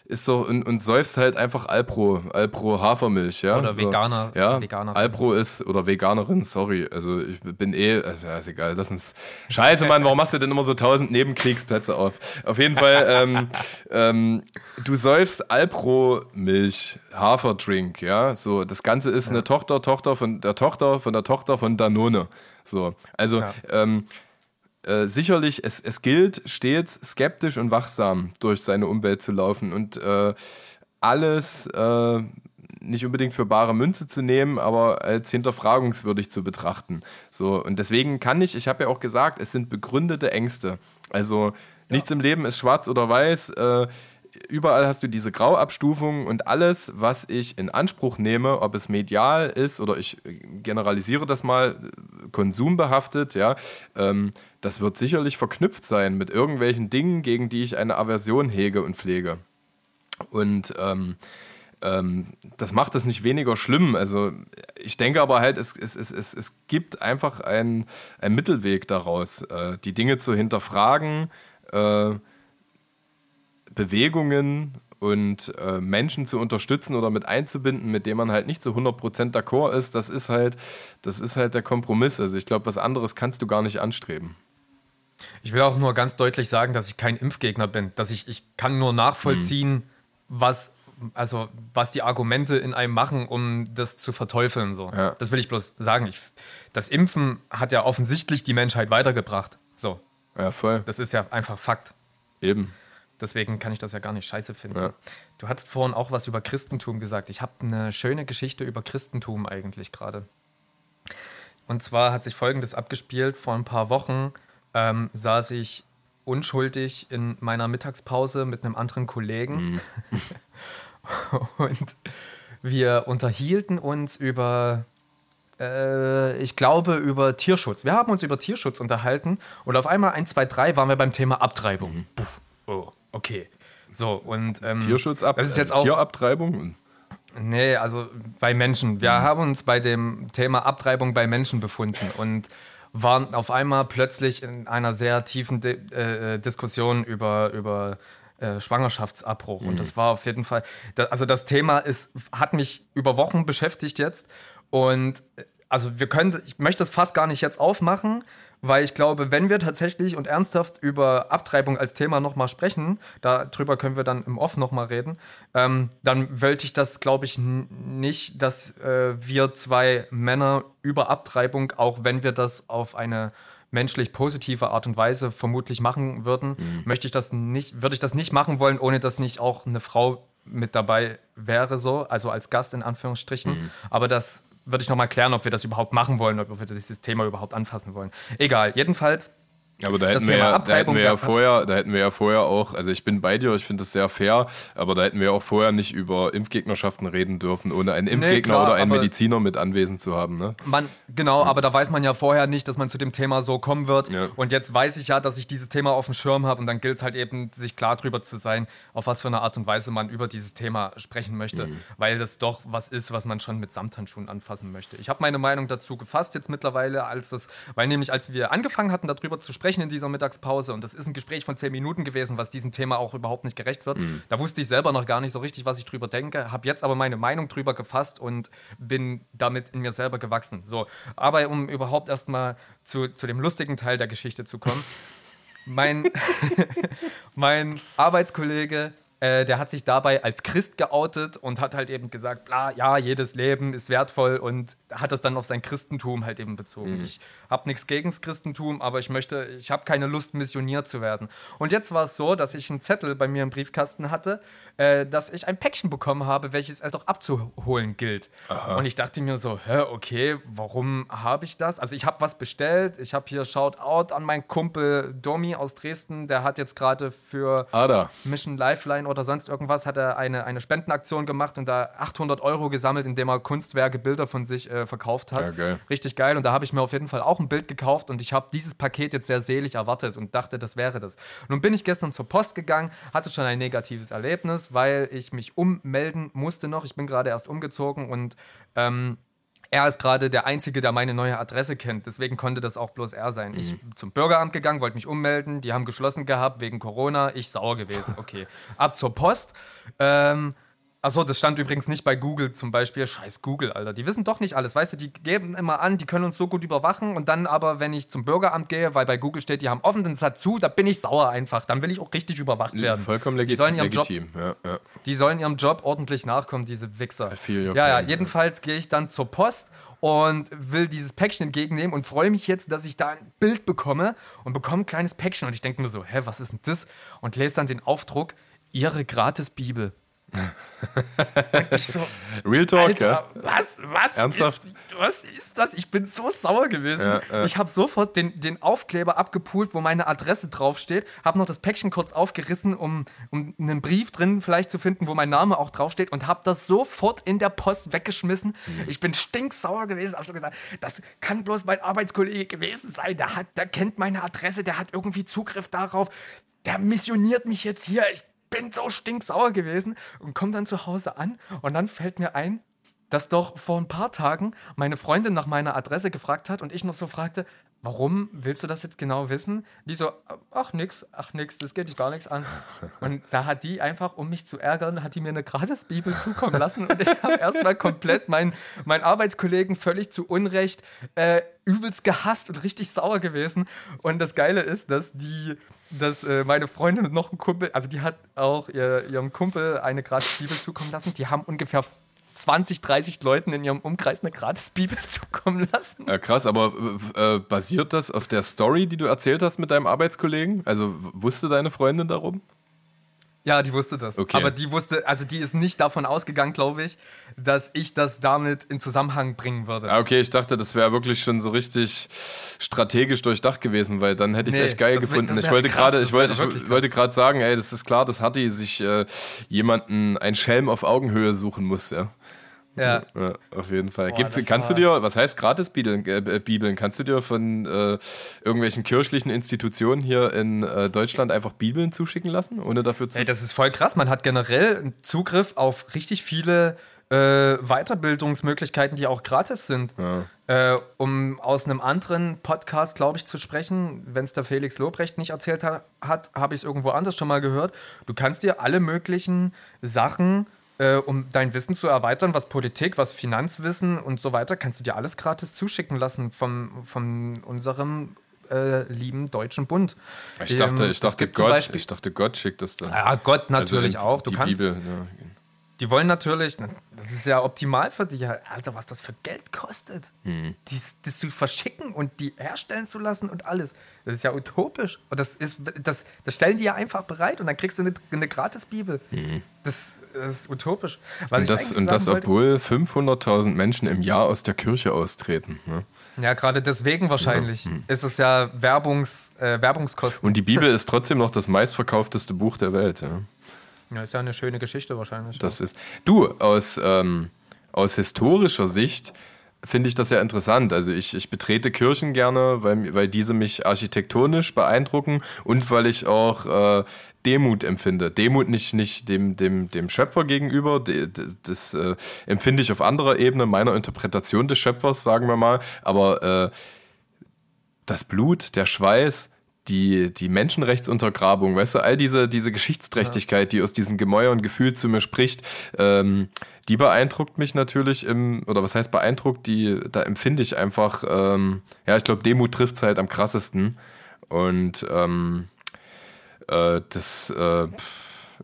[SPEAKER 1] ist so und, und säufst halt einfach Alpro, Alpro Hafermilch, ja.
[SPEAKER 3] Oder
[SPEAKER 1] so,
[SPEAKER 3] Veganer.
[SPEAKER 1] Ja, Veganerin. Alpro ist, oder Veganerin, sorry. Also ich bin eh, also, ja, ist egal, das ist Scheiße, Mann, warum machst du denn immer so tausend Nebenkriegsplätze auf? Auf jeden Fall, ähm, ähm, du säufst Alpro Milch, Haferdrink, ja. So, das Ganze ist ja. eine Tochter, Tochter von der Tochter, von der Tochter von Danone. So, also, ja. ähm, äh, sicherlich, es, es gilt stets skeptisch und wachsam durch seine Umwelt zu laufen und äh, alles äh, nicht unbedingt für bare Münze zu nehmen, aber als hinterfragungswürdig zu betrachten. So, und deswegen kann ich, ich habe ja auch gesagt, es sind begründete Ängste. Also nichts im Leben ist schwarz oder weiß. Äh, überall hast du diese Grauabstufung und alles, was ich in Anspruch nehme, ob es medial ist oder ich generalisiere das mal, konsumbehaftet, ja, ähm, das wird sicherlich verknüpft sein mit irgendwelchen Dingen, gegen die ich eine Aversion hege und pflege. Und ähm, ähm, das macht es nicht weniger schlimm. Also ich denke aber halt, es, es, es, es, es gibt einfach einen, einen Mittelweg daraus, äh, die Dinge zu hinterfragen, äh, Bewegungen und äh, Menschen zu unterstützen oder mit einzubinden, mit denen man halt nicht zu 100% d'accord ist, das ist halt, das ist halt der Kompromiss. Also ich glaube, was anderes kannst du gar nicht anstreben.
[SPEAKER 3] Ich will auch nur ganz deutlich sagen, dass ich kein Impfgegner bin. Dass ich, ich kann nur nachvollziehen, mhm. was, also, was die Argumente in einem machen, um das zu verteufeln. So. Ja. Das will ich bloß sagen. Ich, das Impfen hat ja offensichtlich die Menschheit weitergebracht. So.
[SPEAKER 1] Ja, voll.
[SPEAKER 3] Das ist ja einfach Fakt.
[SPEAKER 1] Eben.
[SPEAKER 3] Deswegen kann ich das ja gar nicht scheiße finden. Ja. Du hattest vorhin auch was über Christentum gesagt. Ich habe eine schöne Geschichte über Christentum eigentlich gerade. Und zwar hat sich Folgendes abgespielt. Vor ein paar Wochen ähm, saß ich unschuldig in meiner Mittagspause mit einem anderen Kollegen.
[SPEAKER 1] Mhm. [laughs]
[SPEAKER 3] und wir unterhielten uns über, äh, ich glaube, über Tierschutz. Wir haben uns über Tierschutz unterhalten und auf einmal 1, 2, 3 waren wir beim Thema Abtreibung.
[SPEAKER 1] Mhm.
[SPEAKER 3] Puff. Oh, okay. So, und ähm,
[SPEAKER 1] Tierschutzab
[SPEAKER 3] das ist jetzt
[SPEAKER 1] äh,
[SPEAKER 3] auch
[SPEAKER 1] Tierabtreibung?
[SPEAKER 3] Nee, also bei Menschen. Wir haben uns bei dem Thema Abtreibung bei Menschen befunden und waren auf einmal plötzlich in einer sehr tiefen Di äh, Diskussion über, über äh, Schwangerschaftsabbruch. Und das war auf jeden Fall, da, also das Thema ist, hat mich über Wochen beschäftigt jetzt. Und äh, also wir können, ich möchte das fast gar nicht jetzt aufmachen, weil ich glaube, wenn wir tatsächlich und ernsthaft über Abtreibung als Thema nochmal sprechen, darüber können wir dann im Off nochmal reden, ähm, dann wollte ich das, glaube ich, nicht, dass äh, wir zwei Männer über Abtreibung, auch wenn wir das auf eine menschlich positive Art und Weise vermutlich machen würden, möchte ich das nicht, würde ich das nicht machen wollen, ohne dass nicht auch eine Frau mit dabei wäre, so, also als Gast in Anführungsstrichen. Aber das würde ich nochmal klären, ob wir das überhaupt machen wollen, ob wir dieses Thema überhaupt anfassen wollen. Egal, jedenfalls
[SPEAKER 1] Aber da hätten, wir ja, da, hätten wir ja vorher, da hätten wir ja vorher auch, also ich bin bei dir, ich finde das sehr fair, aber da hätten wir auch vorher nicht über Impfgegnerschaften reden dürfen, ohne einen Impfgegner
[SPEAKER 3] klar,
[SPEAKER 1] oder einen Mediziner mit anwesend zu haben. Ne?
[SPEAKER 3] Man, genau, aber da weiß man ja vorher nicht, dass man zu dem Thema so kommen wird.
[SPEAKER 1] Ja.
[SPEAKER 3] Und jetzt weiß ich ja, dass ich dieses Thema auf dem Schirm habe und dann gilt es halt eben, sich klar drüber zu sein, auf was für eine Art und Weise man über dieses Thema sprechen möchte,
[SPEAKER 1] Mhm.
[SPEAKER 3] weil das doch was ist, was man schon mit Samthandschuhen anfassen möchte. Ich habe meine Meinung dazu gefasst jetzt mittlerweile, als das, weil nämlich als wir angefangen hatten, darüber zu sprechen in dieser Mittagspause, und das ist ein Gespräch von zehn Minuten gewesen, was diesem Thema auch überhaupt nicht gerecht wird,
[SPEAKER 1] Mhm.
[SPEAKER 3] da wusste ich selber noch gar nicht so richtig, was ich drüber denke, habe jetzt aber meine Meinung drüber gefasst und bin damit in mir selber gewachsen. So, aber um überhaupt erstmal zu, zu dem lustigen Teil der Geschichte zu kommen, mein, [laughs] mein Arbeitskollege, äh, der hat sich dabei als Christ geoutet und hat halt eben gesagt, bla, ja, jedes Leben ist wertvoll und hat das dann auf sein Christentum halt eben bezogen. Ich habe nichts gegen das Christentum, aber ich möchte, ich habe keine Lust, missioniert zu werden. Und jetzt war es so, dass ich einen Zettel bei mir im Briefkasten hatte, äh, dass ich ein Päckchen bekommen habe, welches erst noch abzuholen gilt. Und ich dachte mir so, hä, okay, warum habe ich das? Also ich habe was bestellt, ich habe hier Shoutout an meinen Kumpel Domi aus Dresden, der hat jetzt gerade für
[SPEAKER 1] Ada.
[SPEAKER 3] Mission Lifeline oder sonst irgendwas hat er eine, eine Spendenaktion gemacht und da 800 Euro gesammelt, indem er Kunstwerke, Bilder von sich äh, verkauft hat.
[SPEAKER 1] Ja, geil.
[SPEAKER 3] Richtig geil. Und da habe ich mir auf jeden Fall auch ein Bild gekauft und ich habe dieses Paket jetzt sehr selig erwartet und dachte, das wäre das. Nun bin ich gestern zur Post gegangen, hatte schon ein negatives Erlebnis, weil ich mich ummelden musste noch. Ich bin gerade erst umgezogen und ähm, er ist gerade der Einzige, der meine neue Adresse kennt. Deswegen konnte das auch bloß er sein. Ich bin zum Bürgeramt gegangen, wollte mich ummelden. Die haben geschlossen gehabt wegen Corona. Ich sauer gewesen. Okay. Ab zur Post. Ähm, Achso, das stand übrigens nicht bei Google zum Beispiel. Scheiß Google, Alter. Die wissen doch nicht alles. Weißt du, die geben immer an, die können uns so gut überwachen. Und dann aber, wenn ich zum Bürgeramt gehe, weil bei Google steht, die haben offen den Satz zu, da bin ich sauer einfach. Dann will ich auch richtig überwacht werden.
[SPEAKER 1] Vollkommen
[SPEAKER 3] Die
[SPEAKER 1] legit
[SPEAKER 3] sollen ihrem Job
[SPEAKER 1] legitim. Ja, ja.
[SPEAKER 3] die sollen ihrem Job ordentlich nachkommen, diese Wichser. Ja, ja, jedenfalls gehe ich dann zur Post und will dieses Päckchen entgegennehmen und freue mich jetzt, dass ich da ein Bild bekomme und bekomme ein kleines Päckchen. Und ich denke mir so, hä, was ist denn das? Und lese dann den Aufdruck, Ihre Gratis-Bibel. So, [laughs]
[SPEAKER 1] Real Talk,
[SPEAKER 3] Alter,
[SPEAKER 1] ja.
[SPEAKER 3] was, was,
[SPEAKER 1] Ernsthaft?
[SPEAKER 3] Ist, was ist das? Ich bin so sauer gewesen.
[SPEAKER 1] Ja, ja.
[SPEAKER 3] Ich habe sofort den, den Aufkleber abgepult, wo meine Adresse draufsteht, habe noch das Päckchen kurz aufgerissen, um, um einen Brief drin vielleicht zu finden, wo mein Name auch draufsteht und habe das sofort in der Post weggeschmissen.
[SPEAKER 1] Mhm.
[SPEAKER 3] Ich bin stinksauer gewesen, habe so gesagt, das kann bloß mein Arbeitskollege gewesen sein. Der, hat, der kennt meine Adresse, der hat irgendwie Zugriff darauf. Der missioniert mich jetzt hier. Ich bin so stinksauer gewesen und komme dann zu Hause an und dann fällt mir ein, dass doch vor ein paar Tagen meine Freundin nach meiner Adresse gefragt hat und ich noch so fragte, warum willst du das jetzt genau wissen? Die so, ach nix, ach nix, das geht dich gar nichts an. Und da hat die einfach, um mich zu ärgern, hat die mir eine Gratis-Bibel zukommen lassen und ich habe erstmal komplett meinen mein Arbeitskollegen völlig zu Unrecht äh, übelst gehasst und richtig sauer gewesen. Und das Geile ist, dass die dass äh, meine Freundin und noch ein Kumpel, also die hat auch ihr, ihrem Kumpel eine Gratis-Bibel zukommen lassen. Die haben ungefähr 20, 30 Leuten in ihrem Umkreis eine Gratis-Bibel [laughs] zukommen lassen.
[SPEAKER 1] Ja, krass, aber äh, basiert das auf der Story, die du erzählt hast mit deinem Arbeitskollegen? Also wusste deine Freundin darum?
[SPEAKER 3] Ja, die wusste das.
[SPEAKER 1] Okay.
[SPEAKER 3] Aber die wusste, also die ist nicht davon ausgegangen, glaube ich, dass ich das damit in Zusammenhang bringen würde.
[SPEAKER 1] Ah, okay, ich dachte, das wäre wirklich schon so richtig strategisch durchdacht gewesen, weil dann hätte ich es
[SPEAKER 3] Nee,
[SPEAKER 1] echt geil
[SPEAKER 3] wär-
[SPEAKER 1] gefunden.
[SPEAKER 3] das
[SPEAKER 1] ich
[SPEAKER 3] wär
[SPEAKER 1] wollte gerade, ich wollte,
[SPEAKER 3] wär
[SPEAKER 1] ich wollte gerade sagen, ey, das ist klar, dass Hattie sich äh, jemanden, ein Schelm auf Augenhöhe suchen muss, ja.
[SPEAKER 3] Ja.
[SPEAKER 1] Ja, auf jeden Fall.
[SPEAKER 3] Boah,
[SPEAKER 1] Gibt's, kannst du
[SPEAKER 3] war-
[SPEAKER 1] dir, was heißt gratis Bibeln, äh, äh, Bibeln? Kannst du dir von äh, irgendwelchen kirchlichen Institutionen hier in äh, Deutschland einfach Bibeln zuschicken lassen, ohne dafür zu.
[SPEAKER 3] Ey, das ist voll krass. Man hat generell einen Zugriff auf richtig viele äh, Weiterbildungsmöglichkeiten, die auch gratis sind. Äh, um aus einem anderen Podcast, glaube ich, zu sprechen, wenn es der Felix Lobrecht nicht erzählt ha hat, habe ich es irgendwo anders schon mal gehört. Du kannst dir alle möglichen Sachen, äh, um dein Wissen zu erweitern, was Politik, was Finanzwissen und so weiter, kannst du dir alles gratis zuschicken lassen vom, von unserem äh, lieben Deutschen Bund.
[SPEAKER 1] ich dachte,
[SPEAKER 3] Ähm,
[SPEAKER 1] ich dachte Gott, ich dachte Gott schickt das dann.
[SPEAKER 3] ja, Gott natürlich
[SPEAKER 1] Also in-
[SPEAKER 3] auch. Du
[SPEAKER 1] die
[SPEAKER 3] kannst.
[SPEAKER 1] Bibel, ja.
[SPEAKER 3] Die wollen natürlich, na, das ist ja optimal für dich. Alter, was das für Geld kostet,
[SPEAKER 1] Hm.
[SPEAKER 3] dies, das zu verschicken und die herstellen zu lassen und alles. Das ist ja utopisch. Und das, ist, das, das stellen die ja einfach bereit und dann kriegst du eine, eine Gratis-Bibel. Das, das ist utopisch. Was.
[SPEAKER 1] Und das, und das
[SPEAKER 3] wollte-
[SPEAKER 1] obwohl 500.000 Menschen im Jahr aus der Kirche austreten. Ne?
[SPEAKER 3] Ja, gerade deswegen wahrscheinlich ist es ja Werbungs, äh, Werbungskosten.
[SPEAKER 1] Und die Bibel [laughs] ist trotzdem noch das meistverkaufteste Buch der Welt. Ja?
[SPEAKER 3] Ja, ist ja eine schöne Geschichte wahrscheinlich.
[SPEAKER 1] Das ist. Du, aus, ähm, aus historischer Sicht finde ich das ja interessant. Also ich, ich betrete Kirchen gerne, weil, weil diese mich architektonisch beeindrucken und weil ich auch äh, Demut empfinde. Demut nicht, nicht dem, dem, dem Schöpfer gegenüber, das äh, empfinde ich auf anderer Ebene, meiner Interpretation des Schöpfers, sagen wir mal. Aber äh, das Blut, der Schweiß, die, die Menschenrechtsuntergrabung, weißt du, all diese, diese Geschichtsträchtigkeit, die aus diesen Gemäuern gefühlt zu mir spricht, ähm, die beeindruckt mich natürlich im, oder was heißt beeindruckt, die, da empfinde ich einfach, ähm, ja, ich glaube, Demut trifft es halt am krassesten. Und ähm, äh, das, äh,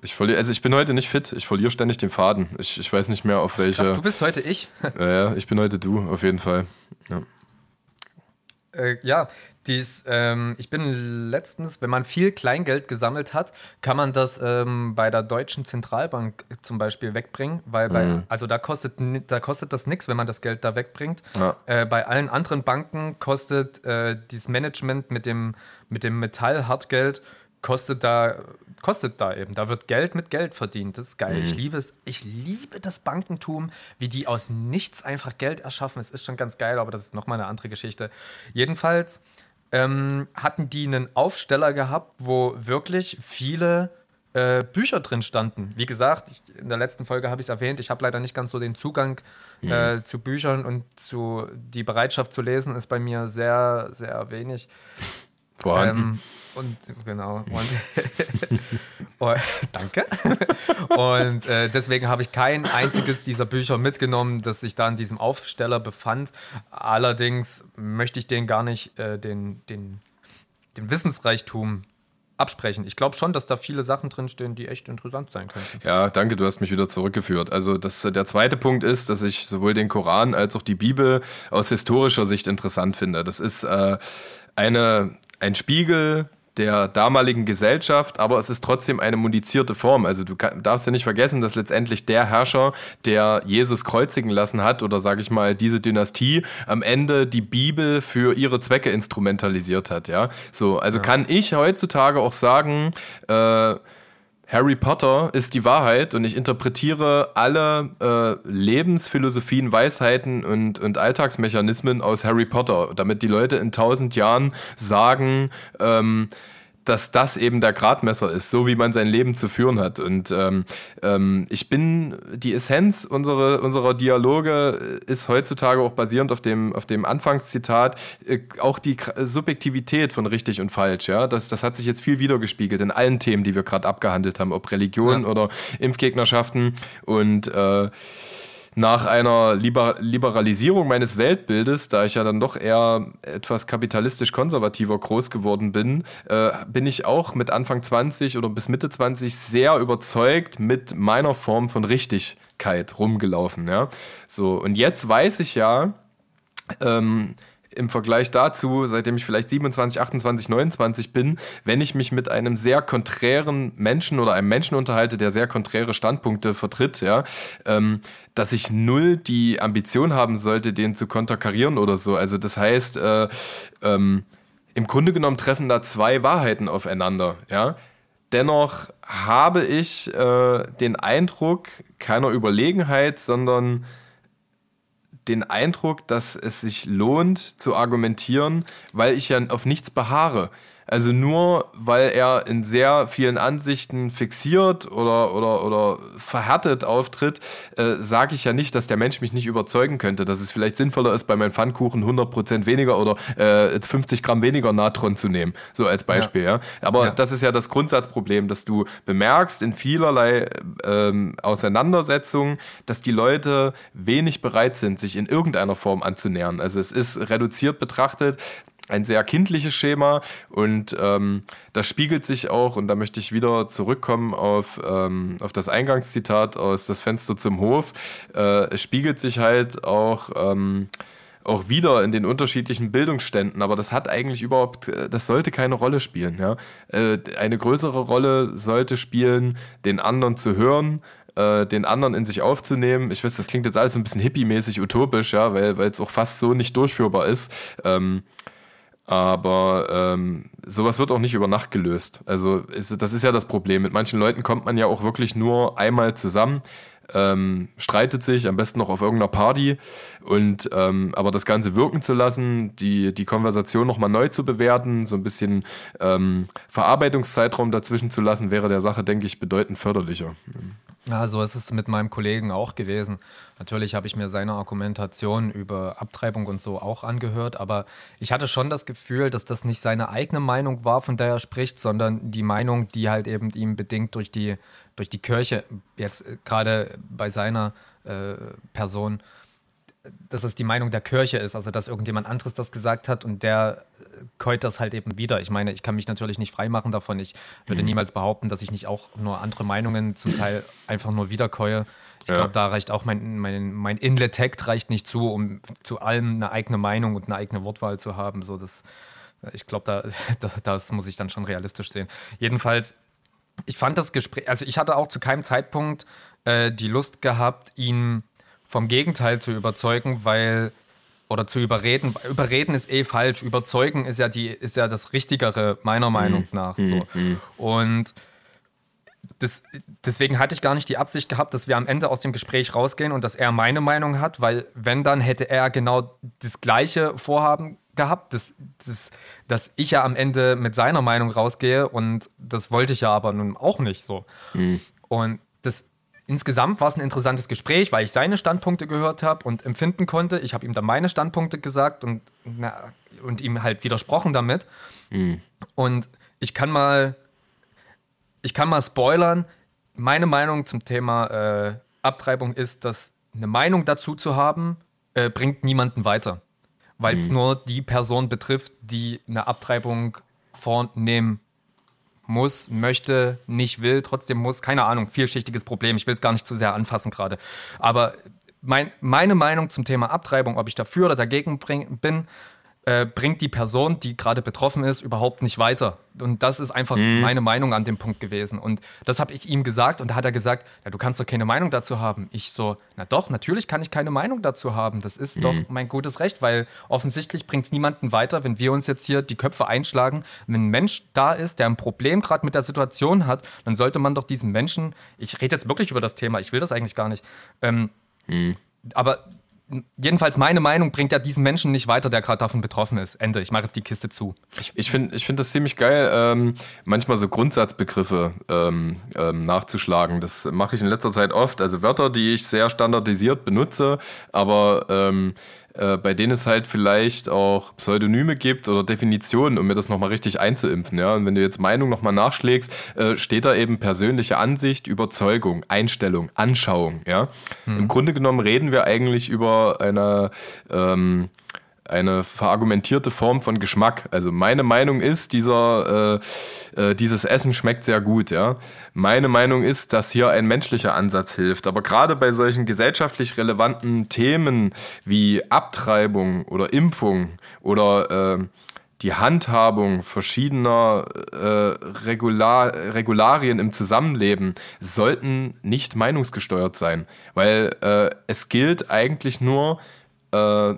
[SPEAKER 1] ich verliere, also ich bin heute nicht fit, ich verliere ständig den Faden. Ich, ich weiß nicht mehr auf welche.
[SPEAKER 3] Krass, du bist heute ich.
[SPEAKER 1] ja, ja, ich bin heute du, auf jeden Fall. Ja.
[SPEAKER 3] Äh, ja, dies, ähm, ich bin letztens, wenn man viel Kleingeld gesammelt hat, kann man das ähm, bei der Deutschen Zentralbank zum Beispiel wegbringen, weil bei, also da kostet, da kostet das nichts, wenn man das Geld da wegbringt.
[SPEAKER 1] Ja.
[SPEAKER 3] Äh, bei allen anderen Banken kostet äh, dieses Management mit dem, mit dem Metall-Hartgeld kostet da, kostet da eben. Da wird Geld mit Geld verdient. Das ist geil. Ich liebe es. Ich liebe das Bankentum, wie die aus nichts einfach Geld erschaffen. Es ist schon ganz geil, aber das ist nochmal eine andere Geschichte. Jedenfalls ähm, hatten die einen Aufsteller gehabt, wo wirklich viele äh, Bücher drin standen. Wie gesagt, ich, in der letzten Folge habe ich es erwähnt, ich habe leider nicht ganz so den Zugang äh, zu Büchern und zu die Bereitschaft zu lesen ist bei mir sehr, sehr wenig.
[SPEAKER 1] Vorhanden.
[SPEAKER 3] Ähm, und genau. Und, [laughs] oh, danke. und äh, deswegen habe ich kein einziges dieser Bücher mitgenommen, das sich da in diesem Aufsteller befand. Allerdings möchte ich den gar nicht äh, den, den, den Wissensreichtum absprechen. Ich glaube schon, dass da viele Sachen drinstehen, die echt interessant sein könnten.
[SPEAKER 1] Ja, danke, du hast mich wieder zurückgeführt. Also das, der zweite Punkt ist, dass ich sowohl den Koran als auch die Bibel aus historischer Sicht interessant finde. Das ist äh, eine, ein Spiegel der damaligen Gesellschaft, aber es ist trotzdem eine modizierte Form. Also du kann, darfst ja nicht vergessen, dass letztendlich der Herrscher, der Jesus kreuzigen lassen hat, oder sage ich mal diese Dynastie, am Ende die Bibel für ihre Zwecke instrumentalisiert hat. Ja, so also kann ich heutzutage auch sagen. Äh, Harry Potter ist die Wahrheit und ich interpretiere alle äh, Lebensphilosophien, Weisheiten und, und Alltagsmechanismen aus Harry Potter, damit die Leute in tausend Jahren sagen, ähm, dass das eben der Gradmesser ist, so wie man sein Leben zu führen hat. Und ähm, ähm, ich bin, die Essenz unsere, unserer Dialoge ist heutzutage auch basierend auf dem, auf dem Anfangszitat, äh, auch die Subjektivität von richtig und falsch. Ja? Das, das hat sich jetzt viel wiedergespiegelt in allen Themen, die wir gerade abgehandelt haben, ob Religion
[SPEAKER 3] Ja.
[SPEAKER 1] oder Impfgegnerschaften. Und äh, nach einer Liber Liberalisierung meines Weltbildes, da ich ja dann doch eher etwas kapitalistisch konservativer groß geworden bin, äh, bin ich auch mit Anfang 20 oder bis Mitte 20 sehr überzeugt mit meiner Form von Richtigkeit rumgelaufen. Ja? So, und jetzt weiß ich ja, ähm, im Vergleich dazu, seitdem ich vielleicht 27, 28, 29 bin, wenn ich mich mit einem sehr konträren Menschen oder einem Menschen unterhalte, der sehr konträre Standpunkte vertritt, ja, ähm, dass ich null die Ambition haben sollte, den zu konterkarieren oder so. Also das heißt, äh, ähm, im Grunde genommen treffen da zwei Wahrheiten aufeinander, ja. Dennoch habe ich äh, den Eindruck keiner Überlegenheit, sondern den Eindruck, dass es sich lohnt zu argumentieren, weil ich ja auf nichts beharre. Also nur weil er in sehr vielen Ansichten fixiert oder, oder, oder verhärtet auftritt, äh, sage ich ja nicht, dass der Mensch mich nicht überzeugen könnte, dass es vielleicht sinnvoller ist, bei meinem Pfannkuchen 100% weniger oder äh, 50 Gramm weniger Natron zu nehmen, so als Beispiel. Ja. ja. Aber ja. das ist ja das Grundsatzproblem, dass du bemerkst in vielerlei ähm, Auseinandersetzungen, dass die Leute wenig bereit sind, sich in irgendeiner Form anzunähern. Also es ist reduziert betrachtet ein sehr kindliches Schema und ähm, das spiegelt sich auch, und da möchte ich wieder zurückkommen auf, ähm, auf das Eingangszitat aus Das Fenster zum Hof, äh, es spiegelt sich halt auch, ähm, auch wieder in den unterschiedlichen Bildungsständen, aber das hat eigentlich überhaupt, äh, das sollte keine Rolle spielen. Ja? Äh, eine größere Rolle sollte spielen, den anderen zu hören, äh, den anderen in sich aufzunehmen. Ich weiß, das klingt jetzt alles ein bisschen hippie-mäßig utopisch, ja, weil es auch fast so nicht durchführbar ist. Ähm, aber ähm, sowas wird auch nicht über Nacht gelöst. Also ist, das ist ja das Problem. Mit manchen Leuten kommt man ja auch wirklich nur einmal zusammen, ähm, streitet sich, am besten noch auf irgendeiner Party. Und ähm, aber das Ganze wirken zu lassen, die, die Konversation nochmal neu zu bewerten, so ein bisschen ähm, Verarbeitungszeitraum dazwischen zu lassen, wäre der Sache, denke ich, bedeutend förderlicher.
[SPEAKER 3] Ja, so ist es mit meinem Kollegen auch gewesen. Natürlich habe ich mir seine Argumentation über Abtreibung und so auch angehört, aber ich hatte schon das Gefühl, dass das nicht seine eigene Meinung war, von der er spricht, sondern die Meinung, die halt eben ihm bedingt durch die, durch die Kirche, jetzt äh, gerade bei seiner äh, Person, dass es die Meinung der Kirche ist, also dass irgendjemand anderes das gesagt hat und der äh, keut das halt eben wieder. Ich meine, ich kann mich natürlich nicht freimachen davon. Ich würde mhm. niemals behaupten, dass ich nicht auch nur andere Meinungen zum Teil einfach nur wiederkäue. Ich ja. glaube, da reicht auch mein, mein, mein Inletect reicht nicht zu, um zu allem eine eigene Meinung und eine eigene Wortwahl zu haben. So, das, ich glaube, da, [laughs] da, das muss ich dann schon realistisch sehen. Jedenfalls, ich fand das Gespräch, also ich hatte auch zu keinem Zeitpunkt äh, die Lust gehabt, ihn vom Gegenteil zu überzeugen, weil oder zu überreden. Überreden ist eh falsch. Überzeugen ist ja die ist ja das Richtigere meiner Meinung mhm. nach. So. Mhm. Und das, deswegen hatte ich gar nicht die Absicht gehabt, dass wir am Ende aus dem Gespräch rausgehen und dass er meine Meinung hat, weil wenn dann hätte er genau das gleiche Vorhaben gehabt, dass, dass, dass ich ja am Ende mit seiner Meinung rausgehe und das wollte ich ja aber nun auch nicht so. Mhm. Und das insgesamt war es ein interessantes Gespräch, weil ich seine Standpunkte gehört habe und empfinden konnte. Ich habe ihm dann meine Standpunkte gesagt und, na, und ihm halt widersprochen damit. Mhm. Und ich kann mal, ich kann mal spoilern. Meine Meinung zum Thema äh, Abtreibung ist, dass eine Meinung dazu zu haben, äh, bringt niemanden weiter. Weil es mhm. nur die Person betrifft, die eine Abtreibung vornehmen muss, möchte, nicht will, trotzdem muss, keine Ahnung, vielschichtiges Problem. Ich will es gar nicht zu sehr anfassen gerade. Aber mein, meine Meinung zum Thema Abtreibung, ob ich dafür oder dagegen bring, bin, äh, bringt die Person, die gerade betroffen ist, überhaupt nicht weiter. Und das ist einfach mhm. meine Meinung an dem Punkt gewesen. Und das habe ich ihm gesagt und da hat er gesagt, ja, du kannst doch keine Meinung dazu haben. Ich so, na doch, natürlich kann ich keine Meinung dazu haben. Das ist mhm. doch mein gutes Recht, weil offensichtlich bringt es niemanden weiter, wenn wir uns jetzt hier die Köpfe einschlagen. Wenn ein Mensch da ist, der ein Problem gerade mit der Situation hat, dann sollte man doch diesen Menschen, ich rede jetzt wirklich über das Thema, ich will das eigentlich gar nicht, ähm, mhm. aber jedenfalls meine Meinung bringt ja diesen Menschen nicht weiter, der gerade davon betroffen ist. Ende. Ich mache jetzt die Kiste zu.
[SPEAKER 1] Ich, ich finde ich find das ziemlich geil, ähm, manchmal so Grundsatzbegriffe ähm, ähm, nachzuschlagen. Das mache ich in letzter Zeit oft. Also Wörter, die ich sehr standardisiert benutze, aber ähm, äh, bei denen es halt vielleicht auch Pseudonyme gibt oder Definitionen, um mir das nochmal richtig einzuimpfen. Ja? Und wenn du jetzt Meinung nochmal nachschlägst, äh, steht da eben persönliche Ansicht, Überzeugung, Einstellung, Anschauung. Ja? Hm. Im Grunde genommen reden wir eigentlich über eine ähm, eine verargumentierte Form von Geschmack. Also meine Meinung ist, dieser, äh, äh, dieses Essen schmeckt sehr gut. Ja? Meine Meinung ist, dass hier ein menschlicher Ansatz hilft. Aber gerade bei solchen gesellschaftlich relevanten Themen wie Abtreibung oder Impfung oder äh, die Handhabung verschiedener äh, Regular Regularien im Zusammenleben sollten nicht meinungsgesteuert sein, weil äh, es gilt eigentlich nur äh,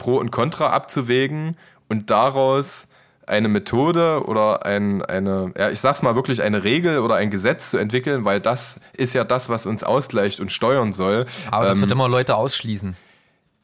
[SPEAKER 1] Pro und Contra abzuwägen und daraus eine Methode oder ein, eine, ja, ich sag's mal wirklich eine Regel oder ein Gesetz zu entwickeln, weil das ist ja das, was uns ausgleicht und steuern soll.
[SPEAKER 3] Aber das ähm, wird immer Leute ausschließen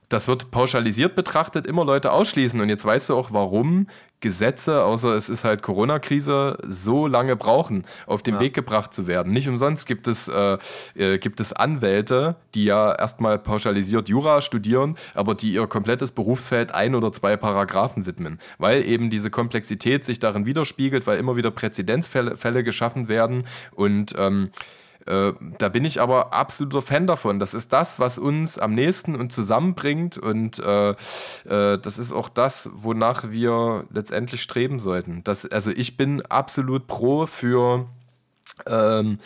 [SPEAKER 1] das wird pauschalisiert betrachtet immer Leute ausschließen. Und jetzt weißt du auch, warum Gesetze, außer es ist halt Corona-Krise, so lange brauchen, auf den ja. Weg gebracht zu werden. Nicht umsonst gibt es, äh, äh, gibt es Anwälte, die ja erstmal pauschalisiert Jura studieren, aber die ihr komplettes Berufsfeld ein oder zwei Paragraphen widmen, weil eben diese Komplexität sich darin widerspiegelt, weil immer wieder Präzedenzfälle Fälle geschaffen werden und ähm, äh, da bin ich aber absoluter Fan davon. Das ist das, was uns am nächsten und zusammenbringt und äh, äh, das ist auch das, wonach wir letztendlich streben sollten. Das, also ich bin absolut pro für ähm,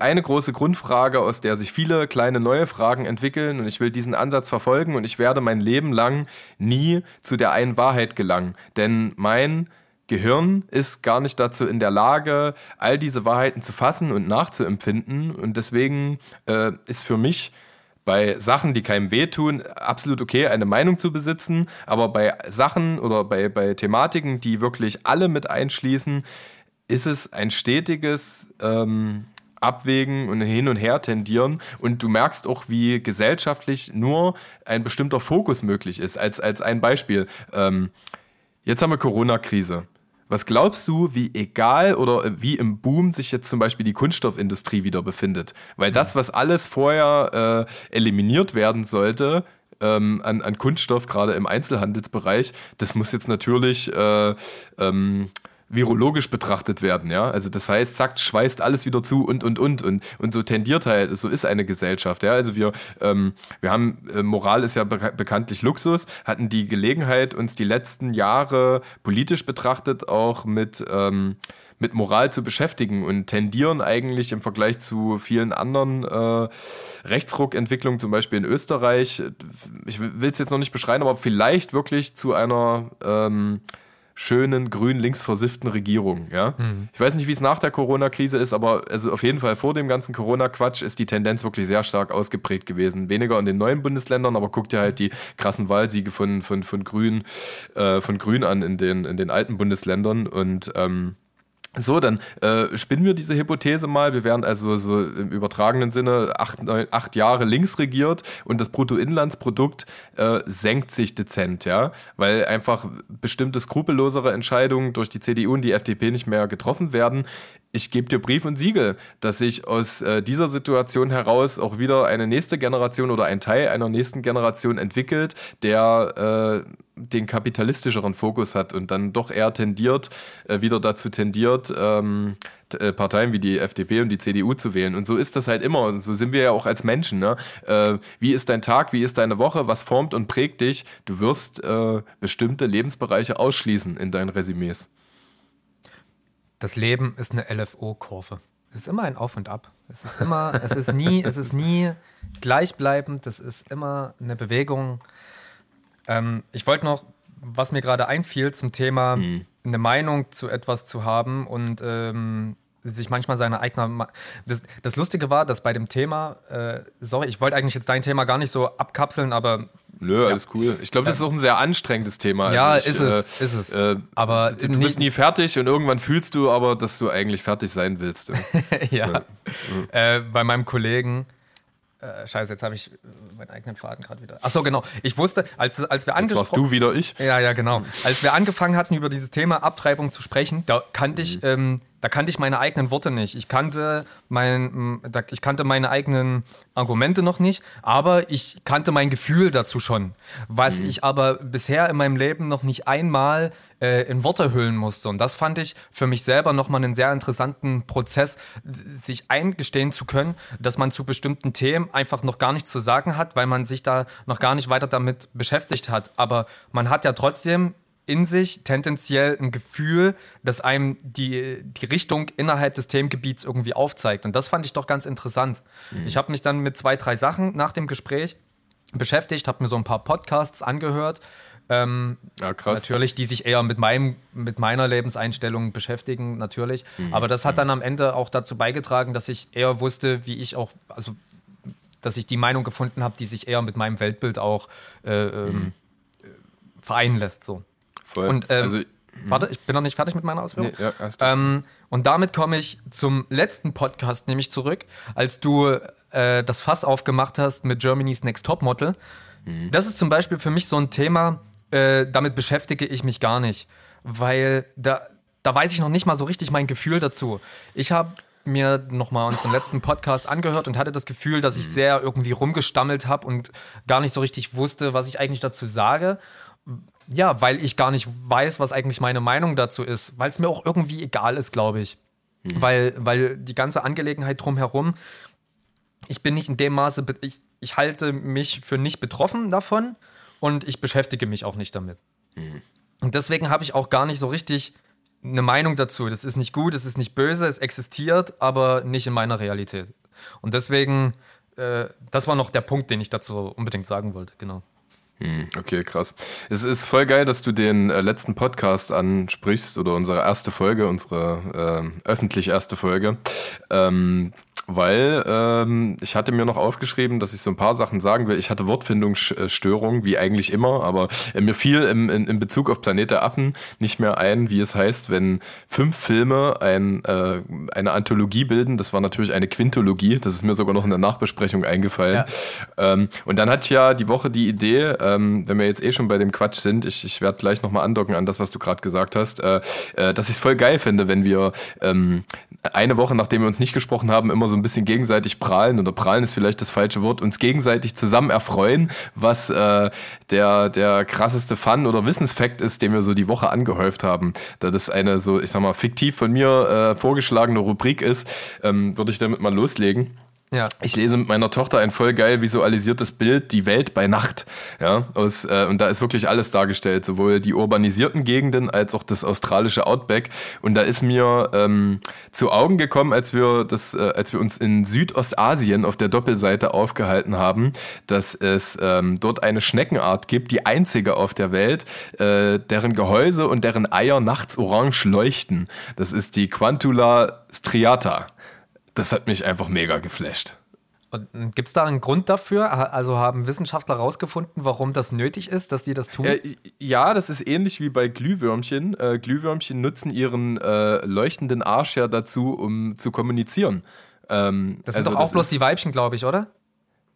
[SPEAKER 1] eine große Grundfrage, aus der sich viele kleine neue Fragen entwickeln und ich will diesen Ansatz verfolgen und ich werde mein Leben lang nie zu der einen Wahrheit gelangen. Denn mein Gehirn ist gar nicht dazu in der Lage, all diese Wahrheiten zu fassen und nachzuempfinden. Und deswegen äh, ist für mich bei Sachen, die keinem wehtun, absolut okay, eine Meinung zu besitzen. Aber bei Sachen oder bei, bei Thematiken, die wirklich alle mit einschließen, ist es ein stetiges ähm, Abwägen und hin und her tendieren. Und du merkst auch, wie gesellschaftlich nur ein bestimmter Fokus möglich ist. Als, als ein Beispiel. Ähm, jetzt haben wir Corona-Krise. Was glaubst du, wie egal oder äh, wie im Boom sich jetzt zum Beispiel die Kunststoffindustrie wieder befindet? Weil das, was alles vorher äh, eliminiert werden sollte, ähm, an, an Kunststoff, gerade im Einzelhandelsbereich, das muss jetzt natürlich äh, ähm, virologisch betrachtet werden, ja. Also das heißt, zack, schweißt alles wieder zu und und und und und so tendiert halt, so ist eine Gesellschaft, ja. Also wir, ähm, wir haben, äh, Moral ist ja be bekanntlich Luxus, hatten die Gelegenheit, uns die letzten Jahre politisch betrachtet auch mit ähm, mit Moral zu beschäftigen und tendieren eigentlich im Vergleich zu vielen anderen äh, Rechtsruckentwicklungen, zum Beispiel in Österreich, ich will es jetzt noch nicht beschreiben, aber vielleicht wirklich zu einer ähm, schönen grün links versifften Regierung. Ja? Mhm. Ich weiß nicht, wie es nach der Corona-Krise ist, aber also auf jeden Fall vor dem ganzen Corona-Quatsch ist die Tendenz wirklich sehr stark ausgeprägt gewesen. Weniger in den neuen Bundesländern, aber guck dir halt die krassen Wahlsiege von, von, von, Grün, äh, von Grün an in den, in den alten Bundesländern und ähm, so, dann äh, spinnen wir diese Hypothese mal. Wir wären also so im übertragenen Sinne acht, neun, acht Jahre links regiert und das Bruttoinlandsprodukt äh, senkt sich dezent, ja, weil einfach bestimmte skrupellosere Entscheidungen durch die CDU und die FDP nicht mehr getroffen werden ich gebe dir Brief und Siegel, dass sich aus äh, dieser Situation heraus auch wieder eine nächste Generation oder ein Teil einer nächsten Generation entwickelt, der äh, den kapitalistischeren Fokus hat und dann doch eher tendiert, äh, wieder dazu tendiert, ähm, äh, Parteien wie die FDP und die CDU zu wählen. Und so ist das halt immer. Und so sind wir ja auch als Menschen. Ne? Äh, wie ist dein Tag? Wie ist deine Woche? Was formt und prägt dich? Du wirst äh, bestimmte Lebensbereiche ausschließen in deinen Resümees
[SPEAKER 3] das Leben ist eine LFO-Kurve. Es ist immer ein Auf und Ab. Es ist immer, es ist nie, [laughs] es ist nie gleichbleibend. Es ist immer eine Bewegung. Ähm, ich wollte noch, was mir gerade einfiel zum Thema, mhm. Eine Meinung zu etwas zu haben und ähm, sich manchmal seine eigene. Das, das, Lustige war, dass bei dem Thema, äh, sorry, ich wollte eigentlich jetzt dein Thema gar nicht so abkapseln, aber.
[SPEAKER 1] Nö, ja. alles cool. Ich glaube, das ist auch ein sehr anstrengendes Thema.
[SPEAKER 3] Ja, also ich, ist es, äh, ist es. Äh,
[SPEAKER 1] aber du, du bist nie fertig und irgendwann fühlst du aber, dass du eigentlich fertig sein willst.
[SPEAKER 3] ja. [laughs] ja. Äh, bei meinem Kollegen äh, scheiße, jetzt habe ich meinen eigenen Faden gerade wieder. Achso, genau. Ich wusste, als, als wir angesprochen.
[SPEAKER 1] warst du wieder ich?
[SPEAKER 3] Ja, ja, genau. Als wir angefangen hatten, über dieses Thema Abtreibung zu sprechen, da kannte ich mhm. ähm, da kannte ich meine eigenen Worte nicht. Ich kannte, mein, ich kannte meine eigenen Argumente noch nicht, aber ich kannte mein Gefühl dazu schon. Was mhm. ich aber bisher in meinem Leben noch nicht einmal äh, in Worte hüllen musste. Und das fand ich für mich selber nochmal einen sehr interessanten Prozess, sich eingestehen zu können, dass man zu bestimmten Themen einfach noch gar nichts zu sagen hat, weil man sich da noch gar nicht weiter damit beschäftigt hat. Aber man hat ja trotzdem in sich tendenziell ein Gefühl, das einem die, die Richtung innerhalb des Themengebiets irgendwie aufzeigt. Und das fand ich doch ganz interessant. Mhm. Ich habe mich dann mit zwei, drei Sachen nach dem Gespräch beschäftigt, habe mir so ein paar Podcasts angehört. Ähm, ja, krass. Natürlich, die sich eher mit, meinem, mit meiner Lebenseinstellung beschäftigen, natürlich. Mhm. Aber das hat dann am Ende auch dazu beigetragen, dass ich eher wusste, wie ich auch, also dass ich die Meinung gefunden habe, die sich eher mit meinem Weltbild auch äh, ähm, mhm. vereinen lässt. So. Voll. Und ähm, also, warte, ich bin noch nicht fertig mit meiner Ausführung. Nee, ja, ähm, und damit komme ich zum letzten Podcast nämlich zurück, als du äh, das Fass aufgemacht hast mit Germany's Next Top Model. Mhm. Das ist zum Beispiel für mich so ein Thema, äh, damit beschäftige ich mich gar nicht, weil da, da weiß ich noch nicht mal so richtig mein Gefühl dazu. Ich habe mir nochmal unseren letzten Podcast angehört und hatte das Gefühl, dass ich mhm. sehr irgendwie rumgestammelt habe und gar nicht so richtig wusste, was ich eigentlich dazu sage. Ja, weil ich gar nicht weiß, was eigentlich meine Meinung dazu ist, weil es mir auch irgendwie egal ist, glaube ich. Mhm. Weil, weil die ganze Angelegenheit drumherum, ich bin nicht in dem Maße, ich, ich halte mich für nicht betroffen davon und ich beschäftige mich auch nicht damit. Mhm. Und deswegen habe ich auch gar nicht so richtig eine Meinung dazu. Das ist nicht gut, es ist nicht böse, es existiert, aber nicht in meiner Realität. Und deswegen, äh, das war noch der Punkt, den ich dazu unbedingt sagen wollte, genau.
[SPEAKER 1] Hm, okay, krass. Es ist voll geil, dass du den äh, letzten Podcast ansprichst oder unsere erste Folge, unsere äh, öffentlich erste Folge. Ähm, weil ähm, ich hatte mir noch aufgeschrieben, dass ich so ein paar Sachen sagen will. Ich hatte Wortfindungsstörungen, wie eigentlich immer, aber äh, mir fiel im, in, in Bezug auf Planet der Affen nicht mehr ein, wie es heißt, wenn fünf Filme ein, äh, eine Anthologie bilden. Das war natürlich eine Quintologie. Das ist mir sogar noch in der Nachbesprechung eingefallen. Ja. Ähm, und dann hat ja die Woche die Idee, ähm, wenn wir jetzt eh schon bei dem Quatsch sind, ich, ich werde gleich nochmal andocken an das, was du gerade gesagt hast, äh, äh, dass ich es voll geil finde, wenn wir ähm, eine Woche, nachdem wir uns nicht gesprochen haben, immer so ein bisschen gegenseitig prahlen, oder prahlen ist vielleicht das falsche Wort, uns gegenseitig zusammen erfreuen, was äh, der, der krasseste Fun oder Wissensfakt ist, den wir so die Woche angehäuft haben. Da das eine so, ich sag mal, fiktiv von mir äh, vorgeschlagene Rubrik ist, ähm, würde ich damit mal loslegen. Ja. Ich lese mit meiner Tochter ein voll geil visualisiertes Bild, die Welt bei Nacht. Ja, aus, äh, und da ist wirklich alles dargestellt, sowohl die urbanisierten Gegenden als auch das australische Outback. Und da ist mir ähm, zu Augen gekommen, als wir, das, äh, als wir uns in Südostasien auf der Doppelseite aufgehalten haben, dass es ähm, dort eine Schneckenart gibt, die einzige auf der Welt, äh, deren Gehäuse und deren Eier nachts orange leuchten. Das ist die Quantula striata das hat mich einfach mega geflasht.
[SPEAKER 3] Gibt es da einen Grund dafür? Also haben Wissenschaftler herausgefunden, warum das nötig ist, dass die das tun?
[SPEAKER 1] Äh, ja, das ist ähnlich wie bei Glühwürmchen. Äh, Glühwürmchen nutzen ihren äh, leuchtenden Arsch ja dazu, um zu kommunizieren.
[SPEAKER 3] Ähm, das sind also doch auch bloß die Weibchen, glaube ich, oder?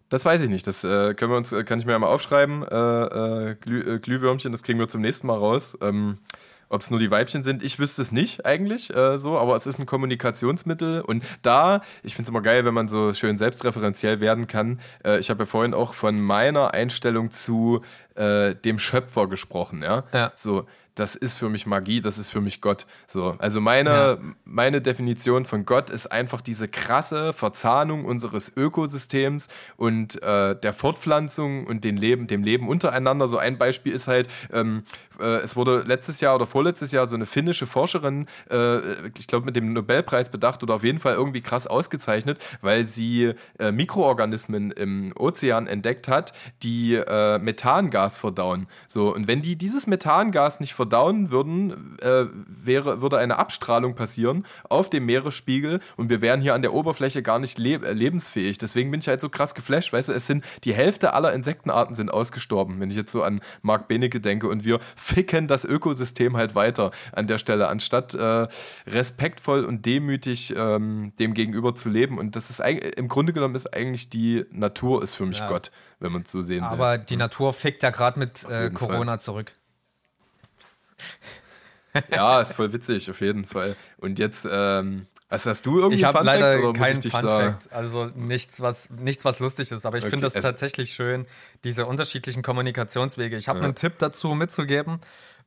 [SPEAKER 1] Das weiß ich nicht. Das äh, können wir uns, äh, kann ich mir einmal aufschreiben. Äh, Glüh, Glühwürmchen, das kriegen wir zum nächsten Mal raus. Ähm, ob es nur die Weibchen sind, ich wüsste es nicht eigentlich äh, so, aber es ist ein Kommunikationsmittel und da, ich finde es immer geil, wenn man so schön selbstreferenziell werden kann. Äh, ich habe ja vorhin auch von meiner Einstellung zu äh, dem Schöpfer gesprochen, ja. ja. So, das ist für mich Magie, das ist für mich Gott. So, also meine, ja. meine Definition von Gott ist einfach diese krasse Verzahnung unseres Ökosystems und äh, der Fortpflanzung und den Leben, dem Leben untereinander. So ein Beispiel ist halt, ähm, äh, es wurde letztes Jahr oder vorletztes Jahr so eine finnische Forscherin, äh, ich glaube, mit dem Nobelpreis bedacht oder auf jeden Fall irgendwie krass ausgezeichnet, weil sie äh, Mikroorganismen im Ozean entdeckt hat, die äh, Methangas verdauen. So, und wenn die dieses Methangas nicht verdauen, würden, äh, wäre, würde eine Abstrahlung passieren auf dem Meeresspiegel und wir wären hier an der Oberfläche gar nicht leb äh, lebensfähig. Deswegen bin ich halt so krass geflasht, weißt du, es sind die Hälfte aller Insektenarten sind ausgestorben, wenn ich jetzt so an Mark Benecke denke und wir ficken das Ökosystem halt weiter an der Stelle, anstatt äh, respektvoll und demütig ähm, dem gegenüber zu leben. Und das ist im Grunde genommen ist eigentlich die Natur ist für mich ja. Gott, wenn man es so sehen
[SPEAKER 3] Aber
[SPEAKER 1] will.
[SPEAKER 3] Aber die Natur fickt ja gerade mit äh, Corona Fall. zurück.
[SPEAKER 1] ja, ist voll witzig, auf jeden Fall. Und jetzt, ähm, was hast du irgendwie
[SPEAKER 3] Ich habe leider
[SPEAKER 1] Fact,
[SPEAKER 3] keinen Fun Fact, also nichts was, nichts, was lustig ist, aber ich
[SPEAKER 1] Okay,
[SPEAKER 3] finde das
[SPEAKER 1] es-
[SPEAKER 3] tatsächlich schön, diese unterschiedlichen Kommunikationswege. Ich habe einen Tipp dazu mitzugeben.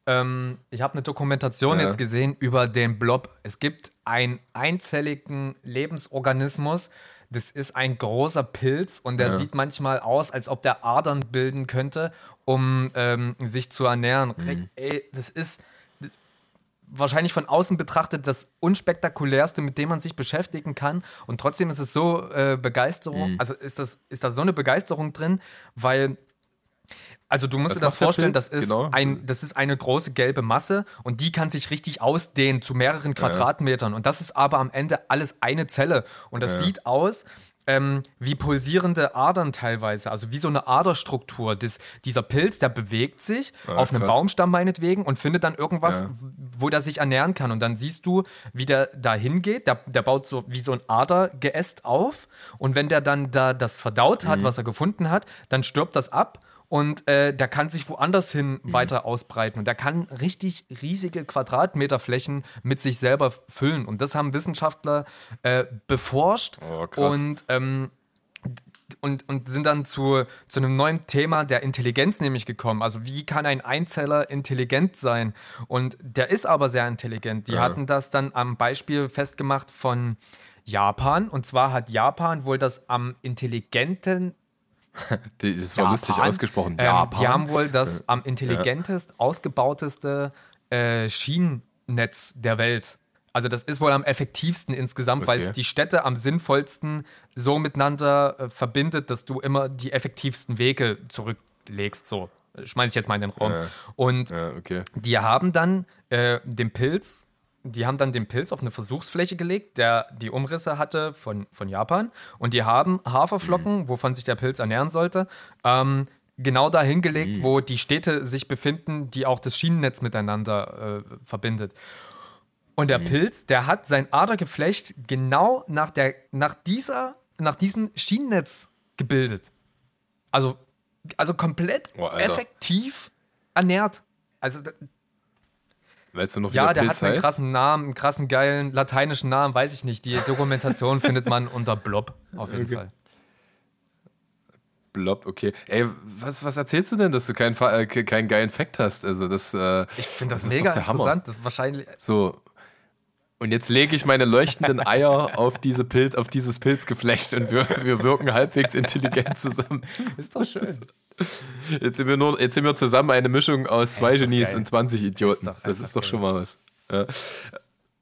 [SPEAKER 3] Ähm, ich habe eine Dokumentation
[SPEAKER 1] Ja.
[SPEAKER 3] jetzt gesehen über den Blob. Es gibt einen einzelligen Lebensorganismus. Das ist ein großer Pilz und der
[SPEAKER 1] Ja.
[SPEAKER 3] sieht manchmal aus, als ob der Adern bilden könnte, um ähm, sich zu ernähren.
[SPEAKER 1] Mhm.
[SPEAKER 3] Ey, das ist wahrscheinlich von außen betrachtet das unspektakulärste, mit dem man sich beschäftigen kann. Und trotzdem ist es so äh, Begeisterung,
[SPEAKER 1] Mhm.
[SPEAKER 3] also ist, das, ist da so eine Begeisterung drin, weil, also du musst
[SPEAKER 1] Was
[SPEAKER 3] dir das vorstellen, das ist,
[SPEAKER 1] Genau.
[SPEAKER 3] ein, das ist eine große gelbe Masse und die kann sich richtig ausdehnen zu mehreren Quadratmetern. Und das ist aber am Ende alles eine Zelle. Und das sieht aus. Ähm, wie pulsierende Adern teilweise, also wie so eine Aderstruktur. Das, dieser Pilz, der bewegt sich
[SPEAKER 1] Ah,
[SPEAKER 3] auf einem
[SPEAKER 1] krass.
[SPEAKER 3] Baumstamm meinetwegen und findet dann irgendwas,
[SPEAKER 1] Ja.
[SPEAKER 3] wo der sich ernähren kann. Und dann siehst du, wie der da hingeht. Der, der baut so wie so ein Adergeäst auf. Und wenn der dann da das verdaut
[SPEAKER 1] Mhm.
[SPEAKER 3] hat, was er gefunden hat, dann stirbt das ab. Und äh, der kann sich woanders hin
[SPEAKER 1] Mhm.
[SPEAKER 3] weiter ausbreiten. Und der kann richtig riesige Quadratmeterflächen mit sich selber füllen. Und das haben Wissenschaftler äh, beforscht.
[SPEAKER 1] Oh, krass.
[SPEAKER 3] Und ähm, und, und sind dann zu, zu einem neuen Thema der Intelligenz nämlich gekommen. Also wie kann ein Einzeller intelligent sein? Und der ist aber sehr intelligent. Die
[SPEAKER 1] Ja.
[SPEAKER 3] hatten das dann am Beispiel festgemacht von Japan. Und zwar hat Japan wohl das am intelligenten [laughs]
[SPEAKER 1] Das war
[SPEAKER 3] Japan.
[SPEAKER 1] lustig ausgesprochen.
[SPEAKER 3] Ähm,
[SPEAKER 1] Japan.
[SPEAKER 3] Die haben wohl das am intelligentest ausgebauteste äh, Schienennetz der Welt. Also das ist wohl am effektivsten insgesamt, weil
[SPEAKER 1] Okay.
[SPEAKER 3] es die Städte am sinnvollsten so miteinander äh, verbindet, dass du immer die effektivsten Wege zurücklegst. So schmeiße ich jetzt mal in den Raum.
[SPEAKER 1] Ja.
[SPEAKER 3] Und
[SPEAKER 1] ja, okay.
[SPEAKER 3] die haben dann äh, den Pilz, die haben dann den Pilz auf eine Versuchsfläche gelegt, der die Umrisse hatte von, von Japan. Und die haben Haferflocken, wovon sich der Pilz ernähren sollte, ähm, genau dahin gelegt, wo die Städte sich befinden, die auch das Schienennetz miteinander äh, verbindet. Und der Pilz, der hat sein Adergeflecht genau nach, der, nach, dieser, nach diesem Schienennetz gebildet. Also, also komplett
[SPEAKER 1] Oh,
[SPEAKER 3] effektiv ernährt. Also,
[SPEAKER 1] Weißt du noch, wie
[SPEAKER 3] ja,
[SPEAKER 1] der,
[SPEAKER 3] der hat einen
[SPEAKER 1] heißt?
[SPEAKER 3] krassen Namen, einen krassen, geilen lateinischen Namen, weiß ich nicht. Die Dokumentation [laughs] findet man unter Blob, auf jeden
[SPEAKER 1] Okay.
[SPEAKER 3] Fall.
[SPEAKER 1] Blob, okay. Ey, was, was erzählst du denn, dass du keinen, äh, ke- keinen geilen Fact hast? Also das, äh,
[SPEAKER 3] Ich finde das,
[SPEAKER 1] ist
[SPEAKER 3] mega
[SPEAKER 1] doch der Hammer.
[SPEAKER 3] interessant. Das ist wahrscheinlich.
[SPEAKER 1] So. Und jetzt lege ich meine leuchtenden Eier auf, diese Pilz, auf dieses Pilzgeflecht und wir, wir wirken halbwegs intelligent zusammen.
[SPEAKER 3] Ist doch schön.
[SPEAKER 1] Jetzt sind wir, nur, jetzt sind wir zusammen eine Mischung aus zwei
[SPEAKER 3] doch
[SPEAKER 1] Genies
[SPEAKER 3] geil.
[SPEAKER 1] und 20 Idioten.
[SPEAKER 3] Ist doch
[SPEAKER 1] das ist doch
[SPEAKER 3] geil.
[SPEAKER 1] schon mal was. Ja.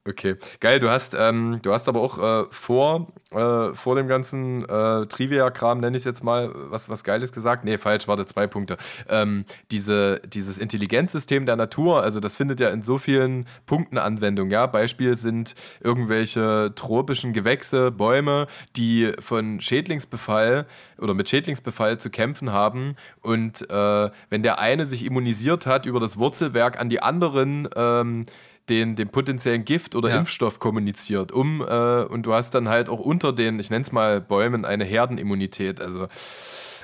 [SPEAKER 1] Okay, geil. Du hast, ähm, du hast aber auch äh, vor, äh, vor dem ganzen äh, Trivia-Kram, nenne ich es jetzt mal, was, was Geiles gesagt. Nee, falsch, warte, zwei Punkte. Ähm, diese, dieses Intelligenzsystem der Natur, also das findet ja in so vielen Punkten Anwendung. Ja? Beispiel sind irgendwelche tropischen Gewächse, Bäume, die von Schädlingsbefall oder mit Schädlingsbefall zu kämpfen haben. Und äh, wenn der eine sich immunisiert hat über das Wurzelwerk an die anderen, ähm, den, den potenziellen Gift oder
[SPEAKER 3] Ja.
[SPEAKER 1] Impfstoff kommuniziert, um äh, und du hast dann halt auch unter den, ich nenne es mal Bäumen, eine Herdenimmunität. Also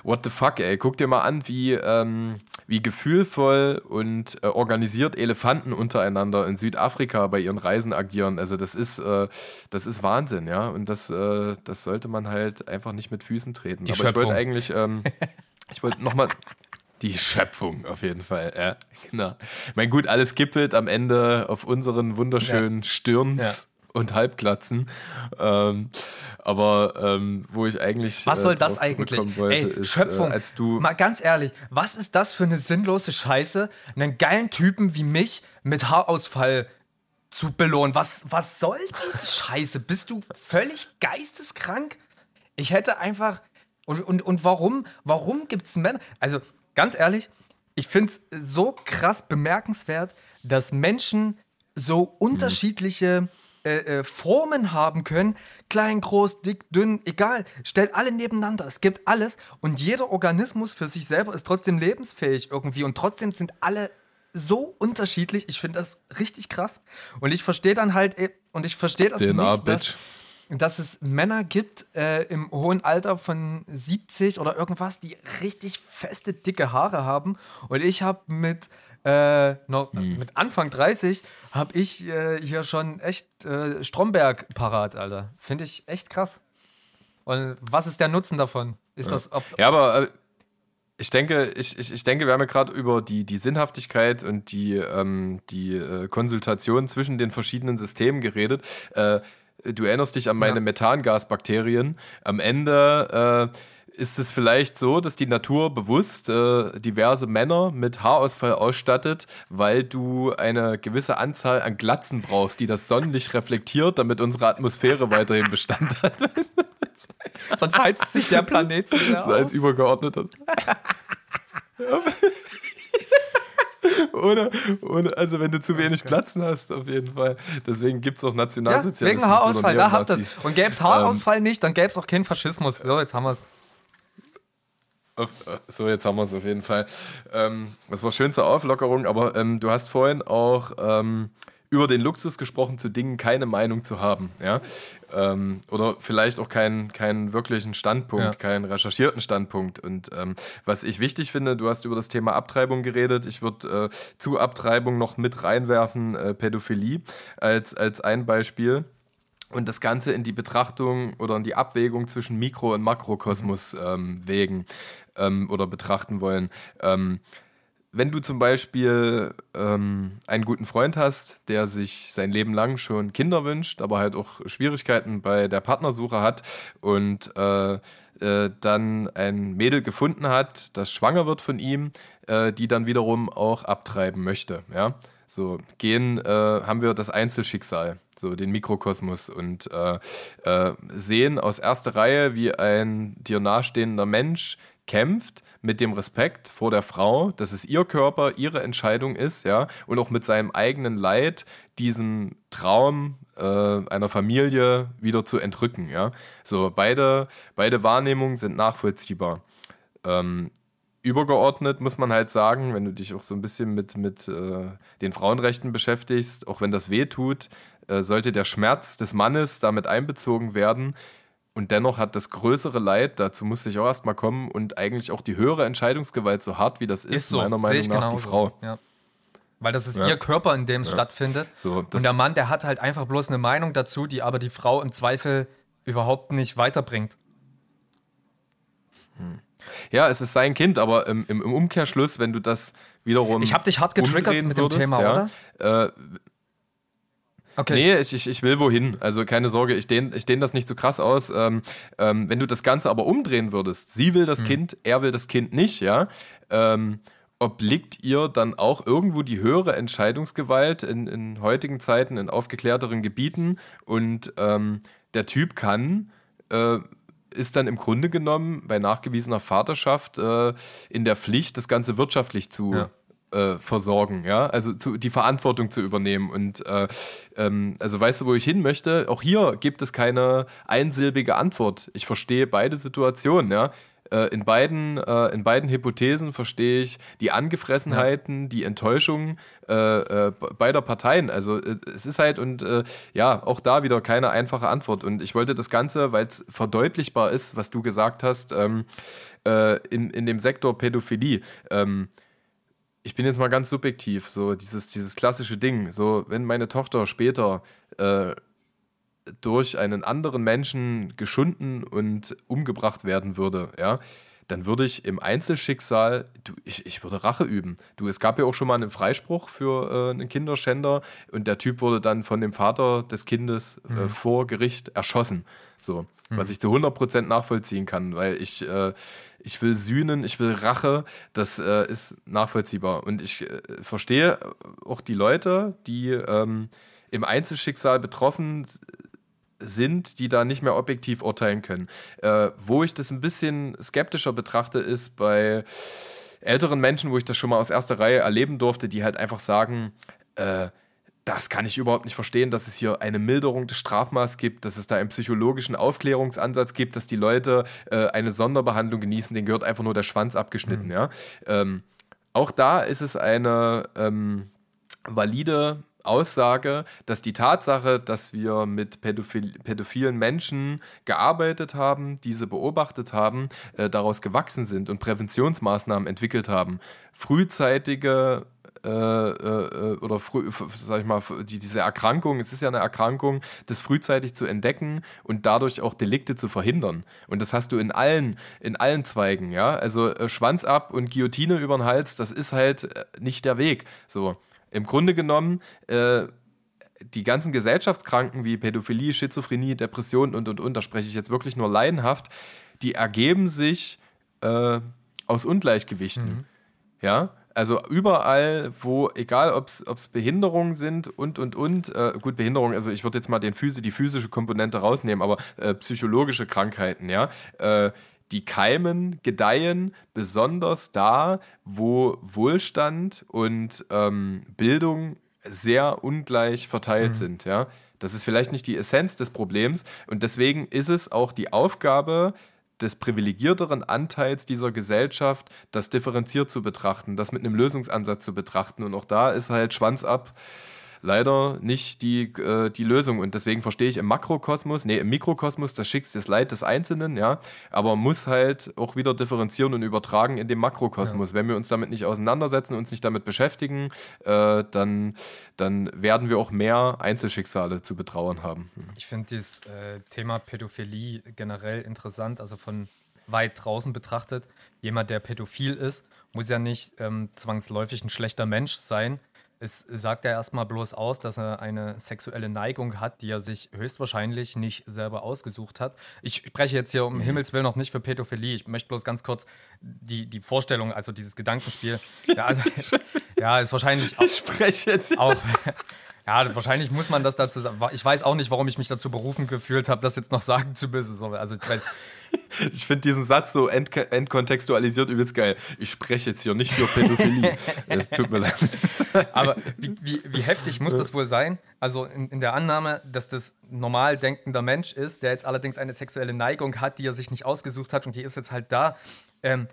[SPEAKER 1] what the fuck, ey, guck dir mal an, wie, ähm, wie gefühlvoll und äh, organisiert Elefanten untereinander in Südafrika bei ihren Reisen agieren. Also das ist, äh, das ist Wahnsinn, ja. Und das, äh, das sollte man halt einfach nicht mit Füßen treten.
[SPEAKER 3] Die
[SPEAKER 1] Aber ich
[SPEAKER 3] Schöpfung.
[SPEAKER 1] wollte eigentlich, ähm, [laughs] ich wollte nochmal. Die Schöpfung, auf jeden Fall, ja, genau. Mein gut, alles kippelt am Ende auf unseren wunderschönen Stirns und Halbglatzen. Ähm, aber ähm, wo ich eigentlich.
[SPEAKER 3] Was
[SPEAKER 1] äh,
[SPEAKER 3] soll das
[SPEAKER 1] drauf
[SPEAKER 3] eigentlich?
[SPEAKER 1] Wollte,
[SPEAKER 3] Ey,
[SPEAKER 1] ist,
[SPEAKER 3] Schöpfung.
[SPEAKER 1] Äh, als du.
[SPEAKER 3] Mal ganz ehrlich, was ist das für eine sinnlose Scheiße, einen geilen Typen wie mich mit Haarausfall zu belohnen? Was, was soll diese Scheiße? Bist du völlig geisteskrank? Ich hätte einfach. Und, und, und warum, warum gibt es Männer? Also, ganz ehrlich, ich finde es so krass bemerkenswert, dass Menschen so unterschiedliche äh, äh, Formen haben können. Klein, groß, dick, dünn, egal. Stellt alle nebeneinander. Es gibt alles. Und jeder Organismus für sich selber ist trotzdem lebensfähig irgendwie. Und trotzdem sind alle so unterschiedlich. Ich finde das richtig krass. Und ich verstehe dann halt, äh, und ich verstehe das
[SPEAKER 1] DNA,
[SPEAKER 3] nicht,
[SPEAKER 1] Bitch.
[SPEAKER 3] dass es Männer gibt äh, im hohen Alter von 70 oder irgendwas, die richtig feste, dicke Haare haben. Und ich habe mit äh, noch hm. mit Anfang 30 habe ich äh, hier schon echt äh, Stromberg parat, Alter. Finde ich echt krass. Und was ist der Nutzen davon? Ist
[SPEAKER 1] ja.
[SPEAKER 3] das. Ob,
[SPEAKER 1] ja, aber äh, ich denke, ich, ich, ich denke, wir haben ja gerade über die, die Sinnhaftigkeit und die, ähm, die äh, Konsultation zwischen den verschiedenen Systemen geredet. Du erinnerst dich an meine ja. Methangasbakterien. Am Ende äh, ist es vielleicht so, dass die Natur bewusst äh, diverse Männer mit Haarausfall ausstattet, weil du eine gewisse Anzahl an Glatzen brauchst, die das Sonnenlicht reflektiert, damit unsere Atmosphäre weiterhin Bestand hat.
[SPEAKER 3] Sonst heizt sich der Planet sehr
[SPEAKER 1] So als übergeordneter. [laughs] [laughs] Oder, oder, also wenn du zu wenig. Glatzen hast, auf jeden Fall. Deswegen gibt es auch Nationalsozialismus. Ja,
[SPEAKER 3] wegen Haarausfall, da habt ihr Und gäbe es Haarausfall ähm, nicht, dann gäbe es auch keinen Faschismus. So, jetzt haben wir es.
[SPEAKER 1] So, jetzt haben wir es auf jeden Fall. Ähm, das war schön zur Auflockerung, aber ähm, du hast vorhin auch ähm, über den Luxus gesprochen, zu Dingen keine Meinung zu haben. Ja? Ähm, oder vielleicht auch keinen, keinen wirklichen Standpunkt, ja. keinen recherchierten Standpunkt. Und ähm, was ich wichtig finde, du hast über das Thema Abtreibung geredet. Ich würde äh, zu Abtreibung noch mit reinwerfen, äh, Pädophilie als, als ein Beispiel und das Ganze in die Betrachtung oder in die Abwägung zwischen Mikro- und Makrokosmos ähm, wägen ähm, oder betrachten wollen. Ähm, wenn du zum Beispiel ähm, einen guten Freund hast, der sich sein Leben lang schon Kinder wünscht, aber halt auch Schwierigkeiten bei der Partnersuche hat und äh, äh, dann ein Mädel gefunden hat, das schwanger wird von ihm, äh, die dann wiederum auch abtreiben möchte, ja, so gehen, äh, haben wir das Einzelschicksal so den Mikrokosmos und äh, äh, sehen aus erster Reihe, wie ein dir nahestehender Mensch kämpft mit dem Respekt vor der Frau, dass es ihr Körper, ihre Entscheidung ist, ja, und auch mit seinem eigenen Leid diesen Traum äh, einer Familie wieder zu entrücken, ja. So, beide, beide Wahrnehmungen sind nachvollziehbar. Ähm, übergeordnet muss man halt sagen, wenn du dich auch so ein bisschen mit, mit äh, den Frauenrechten beschäftigst, auch wenn das weh tut, äh, sollte der Schmerz des Mannes damit einbezogen werden. Und dennoch hat das größere Leid, dazu muss ich auch erstmal kommen, und eigentlich auch die höhere Entscheidungsgewalt, so hart wie das ist, ist so, meiner Meinung nach die Frau.
[SPEAKER 3] Ja. Weil das ist ja. ihr Körper, in dem es ja. stattfindet. So, und der Mann, der hat halt einfach bloß eine Meinung dazu, die aber die Frau im Zweifel überhaupt nicht weiterbringt.
[SPEAKER 1] Hm. Ja, es ist sein Kind, aber im, im, Umkehrschluss, wenn du das wiederum.
[SPEAKER 3] Ich habe dich hart getriggert mit dem Thema, ja, oder? Äh,
[SPEAKER 1] Okay. Nee, ich, ich, ich will wohin. Also keine Sorge, ich dehne ich dehn das nicht so krass aus. Ähm, ähm, wenn du das Ganze aber umdrehen würdest, sie will das mhm. Kind, er will das Kind nicht, ja. Ähm, obliegt ihr dann auch irgendwo die höhere Entscheidungsgewalt in, in heutigen Zeiten, in aufgeklärteren Gebieten und ähm, der Typ kann, äh, ist dann im Grunde genommen bei nachgewiesener Vaterschaft äh, in der Pflicht, das Ganze wirtschaftlich zu ja äh, versorgen, ja, also zu, die Verantwortung zu übernehmen. Und äh, ähm, also weißt du, wo ich hin möchte? Auch hier gibt es keine einsilbige Antwort. Ich verstehe beide Situationen, ja. Äh, in beiden, äh, in beiden Hypothesen verstehe ich die Angefressenheiten, ja. die Enttäuschung äh, äh, beider Parteien. Also es ist halt und ja, auch da wieder keine einfache Antwort. Und ich wollte das Ganze, weil es verdeutlichbar ist, was du gesagt hast, ähm, in, in dem Sektor Pädophilie. Ähm, ich bin jetzt mal ganz subjektiv, so dieses, dieses klassische Ding, so wenn meine Tochter später äh, durch einen anderen Menschen geschunden und umgebracht werden würde, ja, dann würde ich im Einzelschicksal, du, ich, ich würde Rache üben. Du, es gab ja auch schon mal einen Freispruch für äh, einen Kinderschänder und der Typ wurde dann von dem Vater des Kindes äh, mhm. vor Gericht erschossen. So, mhm. was ich zu 100% nachvollziehen kann, weil ich äh, ich will sühnen, ich will Rache, das äh, ist nachvollziehbar. Und ich äh, verstehe auch die Leute, die ähm, im Einzelschicksal betroffen sind, die da nicht mehr objektiv urteilen können. Äh, wo ich das ein bisschen skeptischer betrachte, ist bei älteren Menschen, wo ich das schon mal aus erster Reihe erleben durfte, die halt einfach sagen, äh, das kann ich überhaupt nicht verstehen, dass es hier eine Milderung des Strafmaßes gibt, dass es da einen psychologischen Aufklärungsansatz gibt, dass die Leute äh, eine Sonderbehandlung genießen, denen gehört einfach nur der Schwanz abgeschnitten. Mhm. Ja? Ähm, auch da ist es eine ähm, valide Aussage, dass die Tatsache, dass wir mit pädophil pädophilen Menschen gearbeitet haben, diese beobachtet haben, äh, daraus gewachsen sind und Präventionsmaßnahmen entwickelt haben, frühzeitige äh, äh, oder früh, sag ich mal, die, diese Erkrankung, es ist ja eine Erkrankung, das frühzeitig zu entdecken und dadurch auch Delikte zu verhindern. Und das hast du in allen, in allen Zweigen, ja. Also äh, Schwanz ab und Guillotine über den Hals, das ist halt äh, nicht der Weg. So. Im Grunde genommen, äh, die ganzen Gesellschaftskranken wie Pädophilie, Schizophrenie, Depression und und und, da spreche ich jetzt wirklich nur laienhaft, die ergeben sich äh, aus Ungleichgewichten. Mhm. Ja, also überall, wo, egal ob es Behinderungen sind und, und, und, äh, gut, Behinderung, also ich würde jetzt mal den Physi, die physische Komponente rausnehmen, aber äh, psychologische Krankheiten, ja, äh, die keimen, gedeihen besonders da, wo Wohlstand und ähm, Bildung sehr ungleich verteilt mhm. sind, ja. Das ist vielleicht nicht die Essenz des Problems und deswegen ist es auch die Aufgabe des privilegierteren Anteils dieser Gesellschaft, das differenziert zu betrachten, das mit einem Lösungsansatz zu betrachten. Und auch da ist halt Schwanz ab leider nicht die, äh, die Lösung. Und deswegen verstehe ich im Makrokosmos, nee, im Mikrokosmos das Schicksal, das Leid des Einzelnen, ja, aber muss halt auch wieder differenzieren und übertragen in dem Makrokosmos. Ja. Wenn wir uns damit nicht auseinandersetzen, uns nicht damit beschäftigen, äh, dann, dann werden wir auch mehr Einzelschicksale zu betrauern haben.
[SPEAKER 3] Ich finde dieses äh, Thema Pädophilie generell interessant, also von weit draußen betrachtet. Jemand, der pädophil ist, muss ja nicht ähm, zwangsläufig ein schlechter Mensch sein, es sagt ja erstmal bloß aus, dass er eine sexuelle Neigung hat, die er sich höchstwahrscheinlich nicht selber ausgesucht hat. Ich spreche jetzt hier um mhm. Himmels Willen noch nicht für Pädophilie. Ich möchte bloß ganz kurz die, die Vorstellung, also dieses Gedankenspiel. Ja, also, [laughs] ja ist wahrscheinlich
[SPEAKER 1] auch, ich spreche jetzt
[SPEAKER 3] auch. [laughs] Ja, wahrscheinlich muss man das dazu sagen. Ich weiß auch nicht, warum ich mich dazu berufen gefühlt habe, das jetzt noch sagen zu müssen. Also, weil,
[SPEAKER 1] ich [laughs] finde diesen Satz so ent entkontextualisiert übelst geil. Ich spreche jetzt hier nicht für Pädophilie. [laughs] Es tut mir leid.
[SPEAKER 3] Aber wie, wie, wie, heftig muss das wohl sein? Also in, in der Annahme, dass das normal denkender Mensch ist, der jetzt allerdings eine sexuelle Neigung hat, die er sich nicht ausgesucht hat und die ist jetzt halt da, ähm,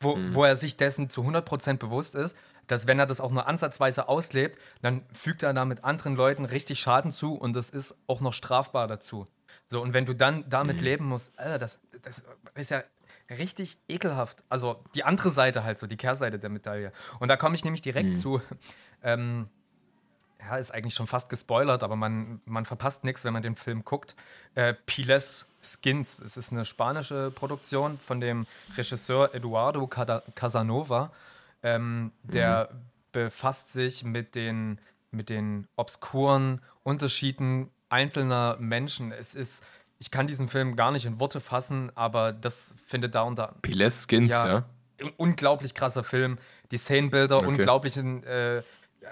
[SPEAKER 3] wo, mhm. wo er sich dessen zu 100% bewusst ist, dass wenn er das auch nur ansatzweise auslebt, dann fügt er damit anderen Leuten richtig Schaden zu und das ist auch noch strafbar dazu. So, und wenn du dann damit mhm. leben musst, Alter, das, das ist ja richtig ekelhaft. Also die andere Seite halt so, die Kehrseite der Medaille. Und da komme ich nämlich direkt mhm. zu. Ähm, ja, ist eigentlich schon fast gespoilert, aber man, man verpasst nichts, wenn man den Film guckt. Äh, Piles Skins. Es ist eine spanische Produktion von dem Regisseur Eduardo Casanova. Ähm, der mhm. befasst sich mit den, mit den obskuren Unterschieden einzelner Menschen. Es ist, ich kann diesen Film gar nicht in Worte fassen, aber das findet da unter.
[SPEAKER 1] Piles Skins, ja. ja.
[SPEAKER 3] Unglaublich krasser Film. Die Szenenbilder, okay. unglaublichen, äh,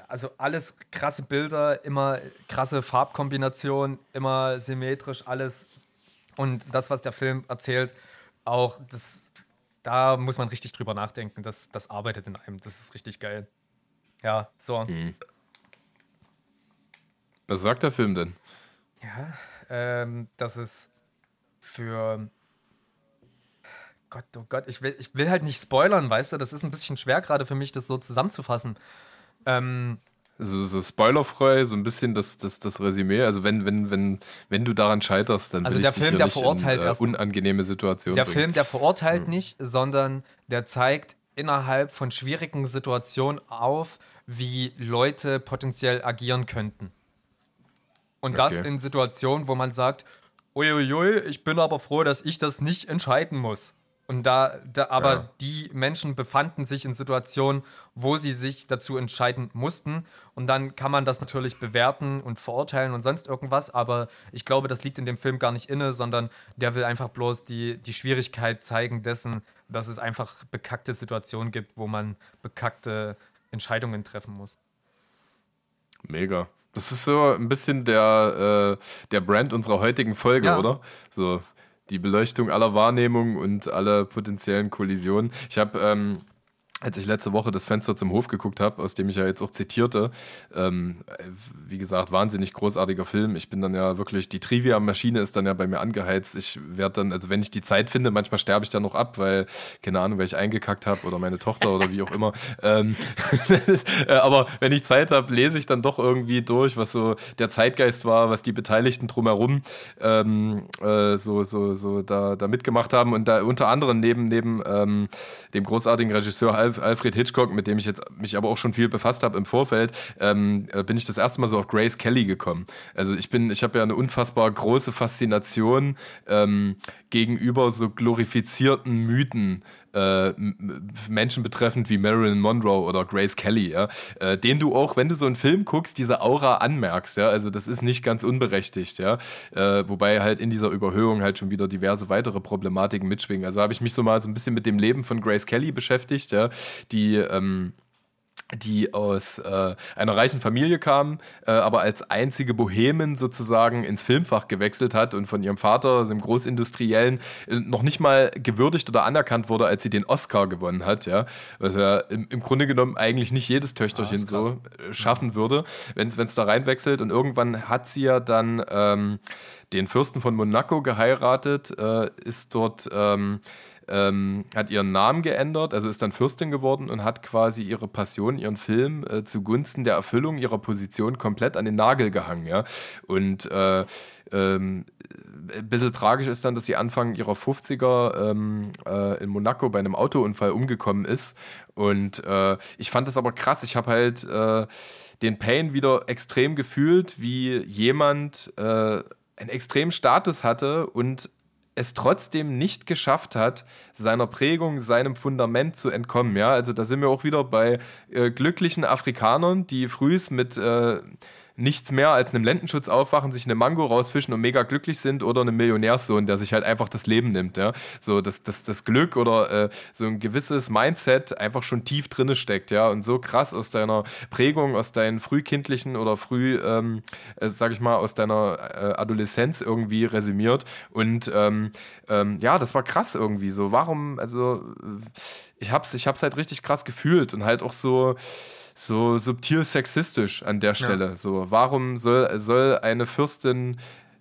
[SPEAKER 3] also alles krasse Bilder, immer krasse Farbkombinationen, immer symmetrisch, alles. Und das, was der Film erzählt, auch das, da muss man richtig drüber nachdenken. Das, das arbeitet in einem. Das ist richtig geil. Ja, so. Hm.
[SPEAKER 1] Was sagt der Film denn?
[SPEAKER 3] Ja, ähm, dass es für Gott, oh Gott, ich will, ich will halt nicht spoilern, weißt du? Das ist ein bisschen schwer gerade für mich, das so zusammenzufassen. Ähm,
[SPEAKER 1] so, so spoilerfrei, so ein bisschen das, das, das Resümee. Also wenn, wenn, wenn, wenn du daran scheiterst, dann
[SPEAKER 3] also der Film, der verurteilt
[SPEAKER 1] in, äh, unangenehme Situation.
[SPEAKER 3] Der bringen. Film, der verurteilt hm. nicht, sondern der zeigt innerhalb von schwierigen Situationen auf, wie Leute potenziell agieren könnten. Und okay. das in Situationen, wo man sagt, uiuiui, ich bin aber froh, dass ich das nicht entscheiden muss. Und da, da aber ja. die Menschen befanden sich in Situationen, wo sie sich dazu entscheiden mussten. Und dann kann man das natürlich bewerten und verurteilen und sonst irgendwas. Aber ich glaube, das liegt in dem Film gar nicht inne, sondern der will einfach bloß die, die Schwierigkeit zeigen dessen, dass es einfach bekackte Situationen gibt, wo man bekackte Entscheidungen treffen muss.
[SPEAKER 1] Mega. Das ist so ein bisschen der, äh, der Brand unserer heutigen Folge, ja. oder? So die Beleuchtung aller Wahrnehmungen und aller potenziellen Kollisionen. Ich habe ähm, als ich letzte Woche das Fenster zum Hof geguckt habe, aus dem ich ja jetzt auch zitierte, ähm, wie gesagt, wahnsinnig großartiger Film. Ich bin dann ja wirklich, die Trivia-Maschine ist dann ja bei mir angeheizt. Ich werde dann, also wenn ich die Zeit finde, manchmal sterbe ich dann noch ab, weil, keine Ahnung, weil ich eingekackt habe oder meine Tochter oder wie auch immer. [laughs] Ähm, [laughs] ist, äh, aber wenn ich Zeit habe, lese ich dann doch irgendwie durch, was so der Zeitgeist war, was die Beteiligten drumherum ähm, äh, so, so, so da, da mitgemacht haben und da unter anderem neben, neben ähm, dem großartigen Regisseur Alfred Hitchcock, mit dem ich jetzt mich aber auch schon viel befasst habe im Vorfeld, ähm, äh, bin ich das erste Mal so auf Grace Kelly gekommen. Also ich bin, ich habe ja eine unfassbar große Faszination ähm, gegenüber so glorifizierten Mythen äh, Menschen betreffend wie Marilyn Monroe oder Grace Kelly, ja, äh, den du auch, wenn du so einen Film guckst, diese Aura anmerkst, ja, also das ist nicht ganz unberechtigt, ja, äh, wobei halt in dieser Überhöhung halt schon wieder diverse weitere Problematiken mitschwingen. Also habe ich mich so mal so ein bisschen mit dem Leben von Grace Kelly beschäftigt, ja, die ähm, die aus äh, einer reichen Familie kam, äh, aber als einzige Bohemin sozusagen ins Filmfach gewechselt hat und von ihrem Vater, dem Großindustriellen, äh, noch nicht mal gewürdigt oder anerkannt wurde, als sie den Oscar gewonnen hat, ja. Was ja im, im Grunde genommen eigentlich nicht jedes Töchterchen ah, so äh, schaffen würde, wenn es da reinwechselt. Und irgendwann hat sie ja dann ähm, den Fürsten von Monaco geheiratet, äh, ist dort ähm, ähm, hat ihren Namen geändert, also ist dann Fürstin geworden und hat quasi ihre Passion, ihren Film äh, zugunsten der Erfüllung ihrer Position komplett an den Nagel gehangen. Ja? Und äh, ähm, ein bisschen tragisch ist dann, dass sie Anfang ihrer 50er ähm, äh, in Monaco bei einem Autounfall umgekommen ist. Und äh, ich fand das aber krass. Ich habe halt äh, den Pain wieder extrem gefühlt, wie jemand äh, einen extremen Status hatte und es trotzdem nicht geschafft hat, seiner Prägung, seinem Fundament zu entkommen. Ja, also da sind wir auch wieder bei äh, glücklichen Afrikanern, die frühs mit äh, nichts mehr als einem Lendenschutz aufwachen, sich eine Mango rausfischen und mega glücklich sind oder einem Millionärssohn, der sich halt einfach das Leben nimmt. Ja? So das, das, das Glück oder äh, so ein gewisses Mindset einfach schon tief drinne steckt, ja, und so krass aus deiner Prägung, aus deinen frühkindlichen oder früh, ähm, äh, sag ich mal, aus deiner äh, Adoleszenz irgendwie resümiert. Und ähm, ähm, ja, das war krass irgendwie so. Warum, also ich hab's, ich hab's halt richtig krass gefühlt und halt auch so so subtil sexistisch an der Stelle. Ja. So, warum soll, soll eine Fürstin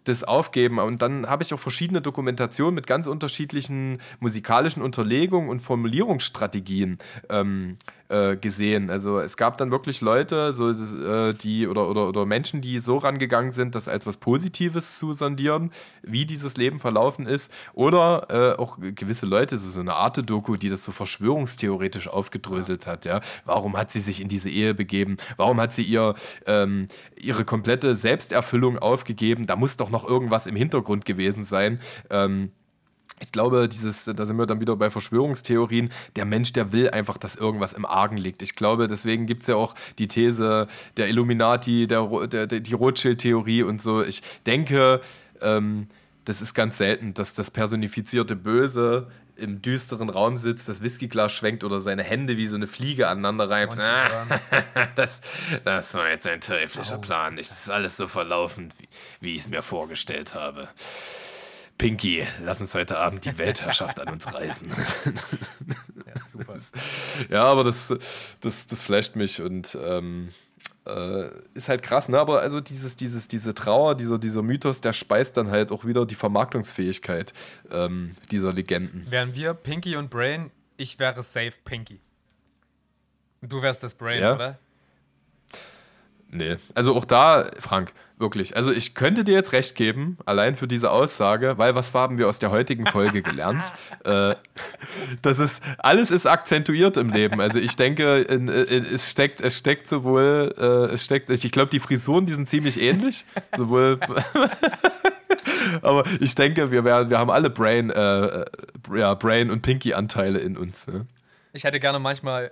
[SPEAKER 1] das aufgeben. Und dann habe ich auch verschiedene Dokumentationen mit ganz unterschiedlichen musikalischen Unterlegungen und Formulierungsstrategien ähm, äh, gesehen. Also es gab dann wirklich Leute, so äh, die oder, oder, oder Menschen, die so rangegangen sind, das als was Positives zu sondieren, wie dieses Leben verlaufen ist. Oder äh, auch gewisse Leute, so, so eine Art Doku, die das so verschwörungstheoretisch aufgedröselt hat. Ja? Warum hat sie sich in diese Ehe begeben? Warum hat sie ihr ähm, ihre komplette Selbsterfüllung aufgegeben? Da muss doch noch irgendwas im Hintergrund gewesen sein. Ähm, ich glaube, dieses, da sind wir dann wieder bei Verschwörungstheorien. Der Mensch, der will einfach, dass irgendwas im Argen liegt. Ich glaube, deswegen gibt es ja auch die These der Illuminati, der, der, der die Rothschild-Theorie und so. Ich denke, ähm, das ist ganz selten, dass das personifizierte Böse im düsteren Raum sitzt, das Whiskyglas schwenkt oder seine Hände wie so eine Fliege aneinander reibt. Ah, [laughs] das, das war jetzt ein teuflischer Plan. Es ist alles so verlaufen, wie, wie ich es mir vorgestellt habe. Pinky, lass uns heute Abend die Weltherrschaft an uns reißen. [laughs] ja, super. ja, aber das, das, das flasht mich und ähm, äh, ist halt krass, ne? Aber also dieses, dieses, diese Trauer, dieser, dieser Mythos, der speist dann halt auch wieder die Vermarktungsfähigkeit ähm, dieser Legenden.
[SPEAKER 3] Wären wir Pinky und Brain, ich wäre safe Pinky. Du wärst das Brain,
[SPEAKER 1] ja?
[SPEAKER 3] oder?
[SPEAKER 1] Nee. Also auch da, Frank, wirklich. Also ich könnte dir jetzt recht geben, allein für diese Aussage, weil was haben wir aus der heutigen Folge gelernt? [laughs] äh, das ist, alles ist akzentuiert im Leben. Also ich denke, in, in, es steckt, es steckt sowohl, äh, es steckt, ich glaube, die Frisuren, die sind ziemlich ähnlich. sowohl. [laughs] Aber ich denke, wir, werden, wir haben alle Brain, äh, äh ja, Brain und Pinky-Anteile in uns. Ne?
[SPEAKER 3] Ich hätte gerne manchmal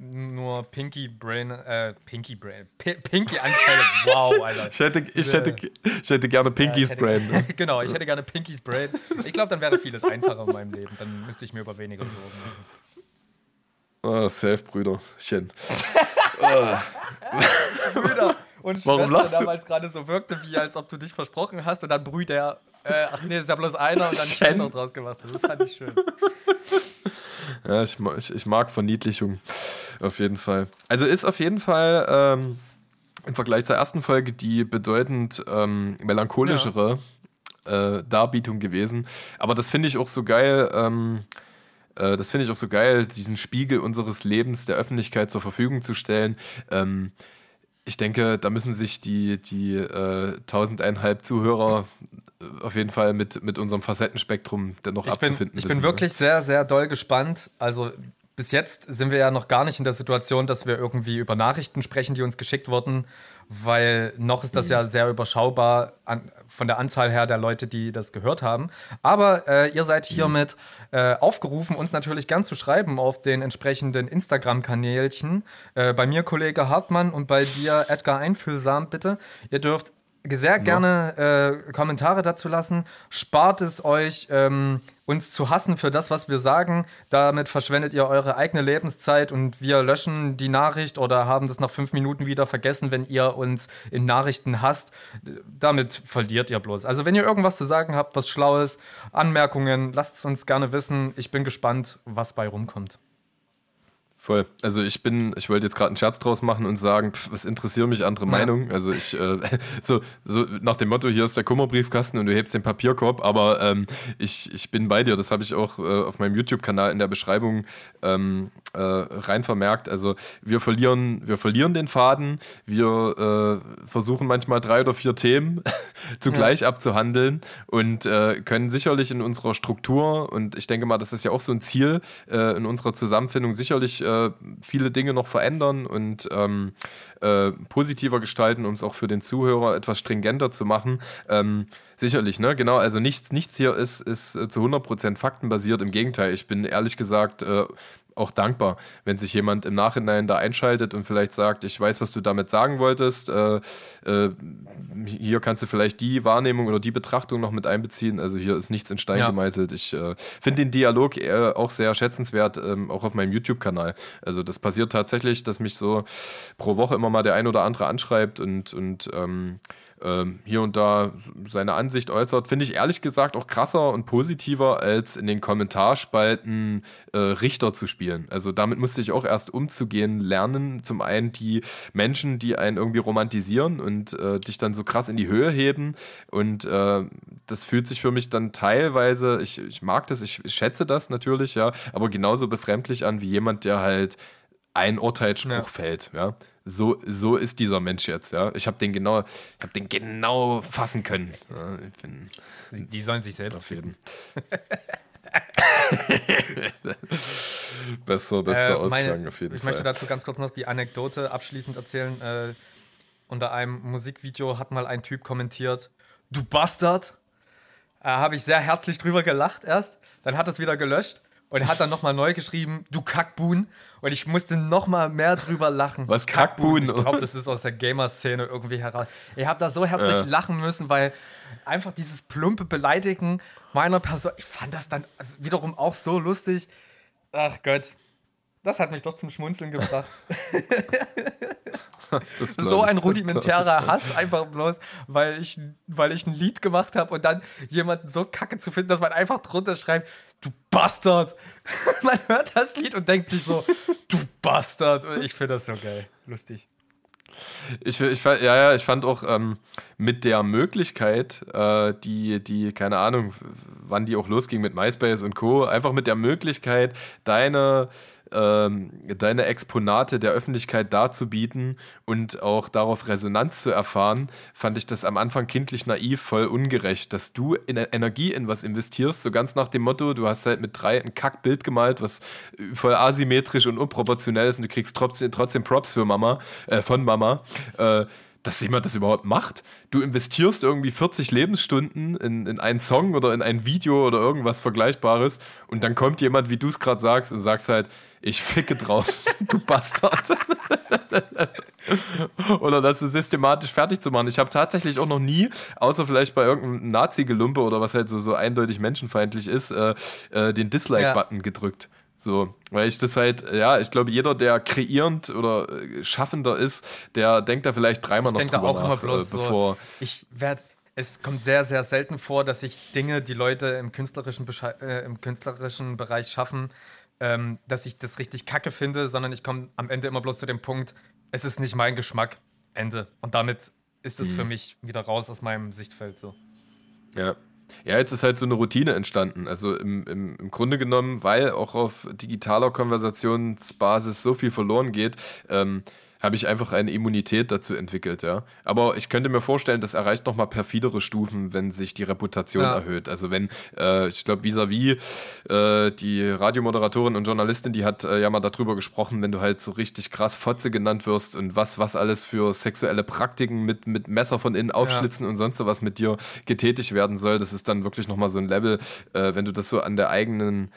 [SPEAKER 3] nur Pinky Brain, äh, Pinky Brain, P Pinky Anteile. Wow, Alter.
[SPEAKER 1] Ich hätte, ich hätte, ich hätte gerne Pinky's ja, Brain.
[SPEAKER 3] Ne? [laughs] genau, ich hätte gerne Pinky's Brain. Ich glaube, dann wäre vieles einfacher in meinem Leben. Dann müsste ich mir über weniger Sorgen
[SPEAKER 1] machen. Ah, safe, Brüderchen. [laughs]
[SPEAKER 3] Brüder und Warum Schwester damals gerade so wirkte, wie als ob du dich versprochen hast und dann Brüder, äh, ach nee, ist ja bloß einer und dann Chen noch draus gemacht hast. Das fand ich schön.
[SPEAKER 1] Ja, ich, ich, ich, mag Verniedlichung. Auf jeden Fall. Also ist auf jeden Fall ähm, im Vergleich zur ersten Folge die bedeutend ähm, melancholischere ja. äh, Darbietung gewesen. Aber das finde ich auch so geil. Ähm, äh, das finde ich auch so geil, diesen Spiegel unseres Lebens der Öffentlichkeit zur Verfügung zu stellen. Ähm, ich denke, da müssen sich die, die äh, tausendeinhalb Zuhörer auf jeden Fall mit, mit unserem Facettenspektrum dennoch
[SPEAKER 3] ich
[SPEAKER 1] abzufinden.
[SPEAKER 3] Bin, ich wissen, bin wirklich ne? sehr, sehr doll gespannt. Also bis jetzt sind wir ja noch gar nicht in der Situation, dass wir irgendwie über Nachrichten sprechen, die uns geschickt wurden, weil noch ist das mhm. ja sehr überschaubar an, von der Anzahl her der Leute, die das gehört haben. Aber äh, ihr seid hiermit äh, aufgerufen, uns natürlich gern zu schreiben auf den entsprechenden Instagram-Kanälchen. Äh, bei mir Kollege Hartmann und bei dir Edgar Einfühlsam, bitte. Ihr dürft sehr gerne äh, Kommentare dazu lassen. Spart es euch, ähm, uns zu hassen für das, was wir sagen. Damit verschwendet ihr eure eigene Lebenszeit und wir löschen die Nachricht oder haben das nach fünf Minuten wieder vergessen, wenn ihr uns in Nachrichten hasst. Damit verliert ihr bloß. Also wenn ihr irgendwas zu sagen habt, was Schlaues, Anmerkungen, lasst es uns gerne wissen. Ich bin gespannt, was bei rumkommt.
[SPEAKER 1] Voll. Also ich bin, ich wollte jetzt gerade einen Scherz draus machen und sagen, pff, was interessieren mich andere ja. Meinungen? Also ich, äh, [laughs] so, so nach dem Motto, hier ist der Kummerbriefkasten und du hebst den Papierkorb, aber ähm, ich, ich bin bei dir. Das habe ich auch äh, auf meinem YouTube-Kanal in der Beschreibung ähm, äh, rein vermerkt. Also wir verlieren, wir verlieren den Faden, wir äh, versuchen manchmal drei oder vier Themen [laughs] zugleich ja. abzuhandeln und äh, können sicherlich in unserer Struktur, und ich denke mal, das ist ja auch so ein Ziel äh, in unserer Zusammenfindung, sicherlich äh, viele Dinge noch verändern und ähm, äh, positiver gestalten, um es auch für den Zuhörer etwas stringenter zu machen. Ähm, sicherlich, ne? Genau, also nichts, nichts hier ist, ist zu 100% faktenbasiert. Im Gegenteil, ich bin ehrlich gesagt auch dankbar, wenn sich jemand im Nachhinein da einschaltet und vielleicht sagt, ich weiß, was du damit sagen wolltest. Äh, äh, hier kannst du vielleicht die Wahrnehmung oder die Betrachtung noch mit einbeziehen. Also hier ist nichts in Stein ja. gemeißelt. Ich äh, finde den Dialog auch sehr schätzenswert, ähm, auch auf meinem YouTube-Kanal. Also das passiert tatsächlich, dass mich so pro Woche immer mal der ein oder andere anschreibt und, und ähm, ähm, hier und da seine Ansicht äußert, finde ich ehrlich gesagt auch krasser und positiver, als in den Kommentarspalten äh, Richter zu spielen. Also damit musste ich auch erst umzugehen lernen. Zum einen die Menschen, die einen irgendwie romantisieren und äh, dich dann so krass in die Höhe heben. Und äh, das fühlt sich für mich dann teilweise, ich, ich mag das, ich schätze das natürlich, ja, aber genauso befremdlich an wie jemand, der halt ein Urteilsspruch ja. fällt, ja so, so ist dieser Mensch jetzt, ja. Ich habe den genau, ich habe den genau fassen können. Ja,
[SPEAKER 3] bin, die sollen sich selbst finden. [laughs]
[SPEAKER 1] besser, besser äh, Ausklang auf jeden
[SPEAKER 3] ich
[SPEAKER 1] Fall.
[SPEAKER 3] Ich möchte dazu ganz kurz noch die Anekdote abschließend erzählen. Äh, unter einem Musikvideo hat mal ein Typ kommentiert: Du Bastard! Äh, habe ich sehr herzlich drüber gelacht erst. Dann hat es wieder gelöscht und hat dann nochmal neu geschrieben, du Kackbuhn. Und ich musste nochmal mehr drüber lachen.
[SPEAKER 1] Was Kackbuhn?
[SPEAKER 3] Ich glaube, das ist aus der Gamer-Szene irgendwie heraus. Ich habe da so herzlich äh. lachen müssen, weil einfach dieses plumpe Beleidigen meiner Person, ich fand das dann also wiederum auch so lustig. Ach Gott, das hat mich doch zum Schmunzeln gebracht. [laughs] so ein rudimentärer Hass, einfach bloß, weil ich, weil ich ein Lied gemacht habe und dann jemanden so kacke zu finden, dass man einfach drunter schreibt, du Bastard. [laughs] man hört das Lied und denkt sich so, du Bastard. Und ich finde das so geil, lustig.
[SPEAKER 1] Ich, ich, ja, ja, ich fand auch ähm, mit der Möglichkeit, äh, die, die, keine Ahnung, wann die auch losging mit MySpace und Co., einfach mit der Möglichkeit, deine ähm, deine Exponate der Öffentlichkeit darzubieten und auch darauf Resonanz zu erfahren, fand ich das am Anfang kindlich naiv, voll ungerecht, dass du in Energie in was investierst, so ganz nach dem Motto, du hast halt mit drei ein Kackbild gemalt, was voll asymmetrisch und unproportionell ist und du kriegst trotzdem, trotzdem Props für Mama, äh, von Mama. Äh, dass jemand das überhaupt macht. Du investierst irgendwie 40 Lebensstunden in, in einen Song oder in ein Video oder irgendwas Vergleichbares und dann kommt jemand, wie du es gerade sagst, und sagst halt, ich ficke drauf, [laughs] du Bastard. [laughs] oder das so systematisch fertig zu machen. Ich habe tatsächlich auch noch nie, außer vielleicht bei irgendeinem Nazi-Gelumpe oder was halt so, so eindeutig menschenfeindlich ist, äh, äh, den Dislike-Button ja. gedrückt. So, weil ich das halt, ja, ich glaube, jeder, der kreierend oder äh, schaffender ist, der denkt da vielleicht dreimal ich noch drüber auch nach, immer bloß
[SPEAKER 3] äh, bevor. So, ich werde, es kommt sehr, sehr selten vor, dass ich Dinge, die Leute im künstlerischen, Besche äh, im künstlerischen Bereich schaffen, ähm, dass ich das richtig kacke finde, sondern ich komme am Ende immer bloß zu dem Punkt, es ist nicht mein Geschmack. Ende. Und damit ist es mhm. für mich wieder raus aus meinem Sichtfeld so.
[SPEAKER 1] Ja. Ja, jetzt ist halt so eine Routine entstanden. Also im, im, im Grunde genommen, weil auch auf digitaler Konversationsbasis so viel verloren geht, ähm, habe ich einfach eine Immunität dazu entwickelt, ja. Aber ich könnte mir vorstellen, das erreicht nochmal perfidere Stufen, wenn sich die Reputation ja. erhöht. Also wenn, äh, ich glaube, vis-à-vis äh, die Radiomoderatorin und Journalistin, die hat äh, ja mal darüber gesprochen, wenn du halt so richtig krass Fotze genannt wirst und was, was alles für sexuelle Praktiken mit, mit Messer von innen aufschlitzen ja. und sonst was mit dir getätigt werden soll, das ist dann wirklich nochmal so ein Level, äh, wenn du das so an der eigenen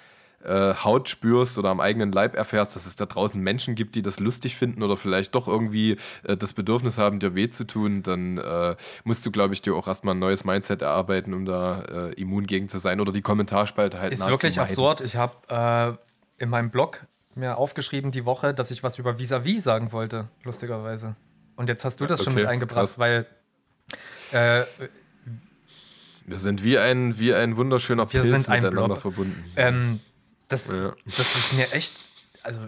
[SPEAKER 1] äh, Haut spürst oder am eigenen Leib erfährst, dass es da draußen Menschen gibt, die das lustig finden oder vielleicht doch irgendwie äh, das Bedürfnis haben, dir weh zu tun, dann äh, musst du, glaube ich, dir auch erstmal ein neues Mindset erarbeiten, um da äh, immun gegen zu sein oder die Kommentarspalte halt
[SPEAKER 3] Ist wirklich absurd. Ich habe äh, in meinem Blog mir aufgeschrieben die Woche, dass ich was über Vis-a-vis -vis sagen wollte, lustigerweise. Und jetzt hast du das okay, schon mit eingebracht, krass. weil äh,
[SPEAKER 1] wir sind wie ein, wie ein wunderschöner
[SPEAKER 3] wir Pilz miteinander Blob. verbunden. Ähm, das, ja. das ist mir echt, also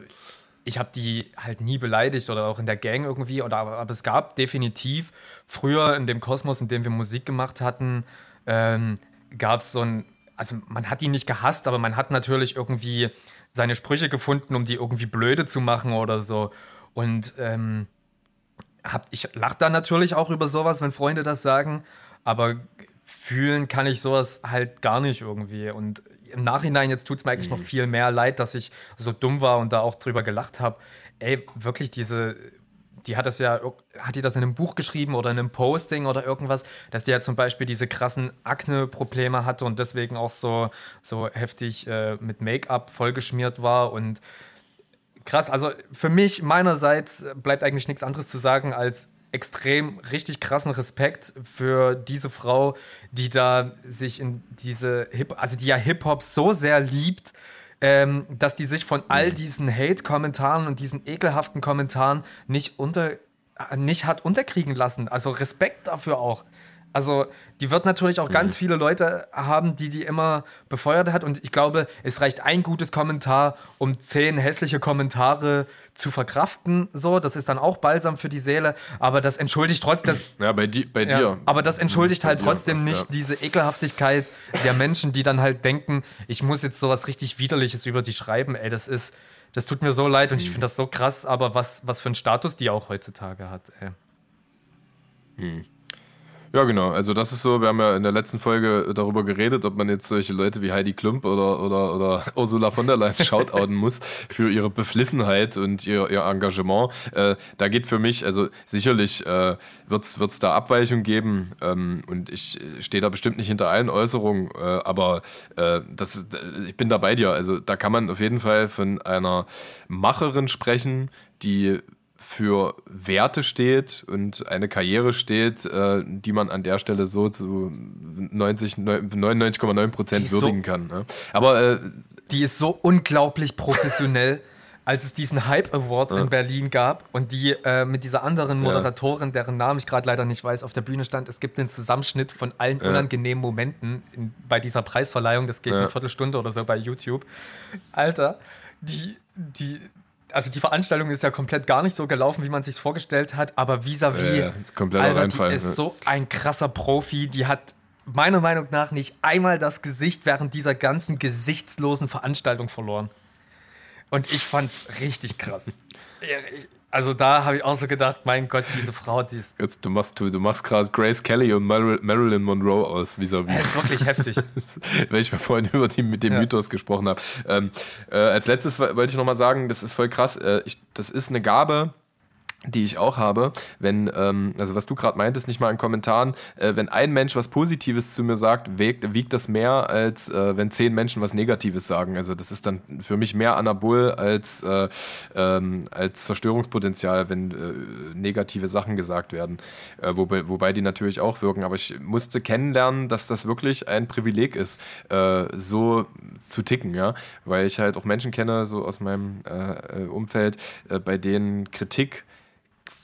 [SPEAKER 3] ich habe die halt nie beleidigt oder auch in der Gang irgendwie, oder, aber, es gab definitiv früher in dem Kosmos, in dem wir Musik gemacht hatten, ähm, gab es so ein, also man hat die nicht gehasst, aber man hat natürlich irgendwie seine Sprüche gefunden, um die irgendwie blöde zu machen oder so. Und ähm, hab, ich lache da natürlich auch über sowas, wenn Freunde das sagen, aber fühlen kann ich sowas halt gar nicht irgendwie. Und im Nachhinein, jetzt tut es mir eigentlich mhm. noch viel mehr leid, dass ich so dumm war und da auch drüber gelacht habe. Ey, wirklich diese, die hat das ja, hat die das in einem Buch geschrieben oder in einem Posting oder irgendwas, dass die ja zum Beispiel diese krassen Akne-Probleme hatte und deswegen auch so, so heftig äh, mit Make-up vollgeschmiert war und krass, also für mich meinerseits bleibt eigentlich nichts anderes zu sagen als extrem richtig krassen Respekt für diese Frau, die da sich in diese Hip, also die ja Hip-Hop so sehr liebt, ähm, dass die sich von all mhm. diesen Hate-Kommentaren und diesen ekelhaften Kommentaren nicht unter nicht hat unterkriegen lassen. Also Respekt dafür auch. Also, die wird natürlich auch mhm. ganz viele Leute haben, die die immer befeuert hat. Und ich glaube, es reicht ein gutes Kommentar, um zehn hässliche Kommentare zu verkraften. So, das ist dann auch balsam für die Seele. Aber das entschuldigt trotzdem. [clears throat]
[SPEAKER 1] Ja, bei, di bei ja, dir.
[SPEAKER 3] Aber das entschuldigt bei halt dir. trotzdem nicht ja. diese Ekelhaftigkeit der Menschen, die dann halt denken, ich muss jetzt sowas richtig Widerliches über die schreiben. Ey, das ist. Das tut mir so leid und ich finde das so krass, aber was, was für einen Status die auch heutzutage hat. Ey.
[SPEAKER 1] Hm. Ja, genau. Also das ist so, wir haben ja in der letzten Folge darüber geredet, ob man jetzt solche Leute wie Heidi Klump oder, oder, oder [laughs] Ursula von der Leyen shoutouten muss für ihre Beflissenheit und ihr, ihr Engagement. Äh, da geht für mich, also sicherlich äh, wird es da Abweichungen geben ähm, und ich stehe da bestimmt nicht hinter allen Äußerungen, äh, aber äh, das ist, ich bin da bei dir. Also da kann man auf jeden Fall von einer Macherin sprechen, die für Werte steht und eine Karriere steht, äh, die man an der Stelle so zu 99,9 Prozent würdigen so, kann. Ne? Aber äh,
[SPEAKER 3] die ist so unglaublich professionell. [laughs] als es diesen Hype Award ja. in Berlin gab und die äh, mit dieser anderen Moderatorin, deren Namen ich gerade leider nicht weiß, auf der Bühne stand, es gibt einen Zusammenschnitt von allen ja. unangenehmen Momenten in, bei dieser Preisverleihung, das geht ja. eine Viertelstunde oder so bei YouTube. Alter, die, die, also die Veranstaltung ist ja komplett gar nicht so gelaufen, wie man sich vorgestellt hat, aber vis-à-vis, -vis, ja, ist komplett Alter, die ist so ein krasser Profi, die hat meiner Meinung nach nicht einmal das Gesicht während dieser ganzen gesichtslosen Veranstaltung verloren. Und ich fand's richtig krass. [laughs] Also da habe ich auch so gedacht, mein Gott, diese Frau, die ist.
[SPEAKER 1] Jetzt, du machst, du, du machst gerade Grace Kelly und Mar Marilyn Monroe aus, vis-à-vis.
[SPEAKER 3] Das ist wirklich heftig. [laughs]
[SPEAKER 1] Weil ich vorhin über die mit dem ja. Mythos gesprochen habe. Ähm, äh, als letztes wollte ich nochmal sagen, das ist voll krass. Äh, ich, das ist eine Gabe, die ich auch habe, wenn, ähm, also was du gerade meintest, nicht mal in Kommentaren, äh, wenn ein Mensch was Positives zu mir sagt, wiegt, wiegt das mehr, als äh, wenn zehn Menschen was Negatives sagen. Also das ist dann für mich mehr Anabol als, äh, ähm, als Zerstörungspotenzial, wenn äh, negative Sachen gesagt werden. Äh, wobei, wobei die natürlich auch wirken. Aber ich musste kennenlernen, dass das wirklich ein Privileg ist, äh, so zu ticken, ja. Weil ich halt auch Menschen kenne, so aus meinem Umfeld, bei denen Kritik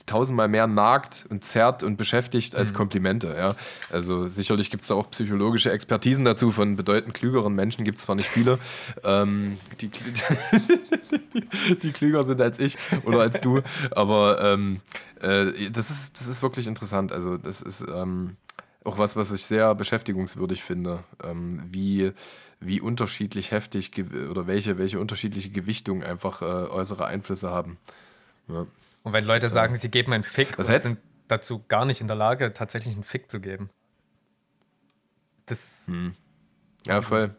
[SPEAKER 1] tausendmal mehr nagt und zerrt und beschäftigt als
[SPEAKER 3] Mhm.
[SPEAKER 1] Komplimente. Ja? Also sicherlich gibt es da auch psychologische Expertisen dazu. Von bedeutend klügeren Menschen gibt es zwar nicht viele, [laughs] ähm, die, [laughs] die klüger sind als ich oder als du, aber ähm, äh, das, ist, das ist wirklich interessant. Also das ist ähm, auch was, was ich sehr beschäftigungswürdig finde, ähm, wie, wie unterschiedlich heftig oder welche, welche unterschiedliche Gewichtung einfach äh, äußere Einflüsse haben. Ja.
[SPEAKER 3] Und wenn Leute sagen, sie geben einen Fick
[SPEAKER 1] Was
[SPEAKER 3] und
[SPEAKER 1] hältst-
[SPEAKER 3] sind dazu gar nicht in der Lage, tatsächlich einen Fick zu geben. Das,
[SPEAKER 1] Ja, voll.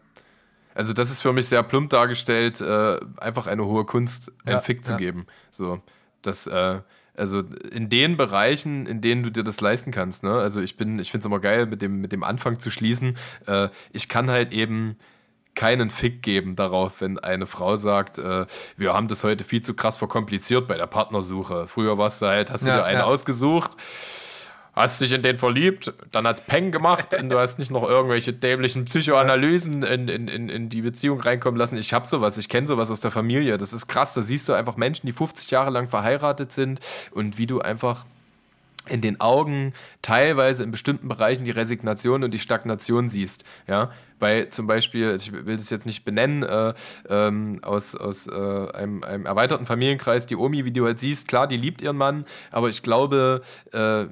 [SPEAKER 1] Also das ist für mich sehr plump dargestellt, äh, einfach eine hohe Kunst, einen
[SPEAKER 3] Ja,
[SPEAKER 1] Fick zu
[SPEAKER 3] ja.
[SPEAKER 1] geben. So, das, äh, also in den Bereichen, in denen du dir das leisten kannst. Ne? Also ich bin, ich finde es immer geil, mit dem, mit dem Anfang zu schließen. Äh, ich kann halt eben keinen Fick geben darauf, wenn eine Frau sagt, äh, wir haben das heute viel zu krass verkompliziert bei der Partnersuche. Früher warst du halt, hast du
[SPEAKER 3] Ja,
[SPEAKER 1] dir einen
[SPEAKER 3] ja.
[SPEAKER 1] ausgesucht, hast dich in den verliebt, dann hat's Peng gemacht und du hast nicht noch irgendwelche dämlichen Psychoanalysen in, in, in, in die Beziehung reinkommen lassen. Ich hab sowas, ich kenne sowas aus der Familie. Das ist krass. Da siehst du einfach Menschen, die 50 Jahre lang verheiratet sind und wie du einfach in den Augen teilweise in bestimmten Bereichen die Resignation und die Stagnation siehst. Ja, bei zum Beispiel, ich will das jetzt nicht benennen, äh, ähm, aus, aus äh, einem, einem erweiterten Familienkreis, die Omi, wie du halt siehst, klar, die liebt ihren Mann, aber ich glaube, äh,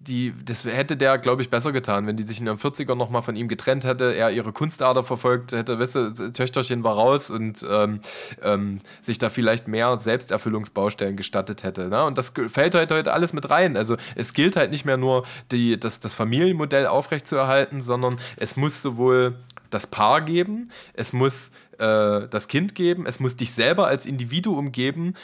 [SPEAKER 1] die, das hätte der, glaube ich, besser getan, wenn die sich in den 40ern nochmal von ihm getrennt hätte, er ihre Kunstader verfolgt hätte, weißt du, Töchterchen war raus und ähm, ähm, sich da vielleicht mehr Selbsterfüllungsbaustellen gestattet hätte. Ne? Und das fällt heute, heute alles mit rein. Also es gilt halt nicht mehr nur, die, das, das Familienmodell aufrechtzuerhalten, sondern es muss sowohl das Paar geben, es muss äh, das Kind geben, es muss dich selber als Individuum geben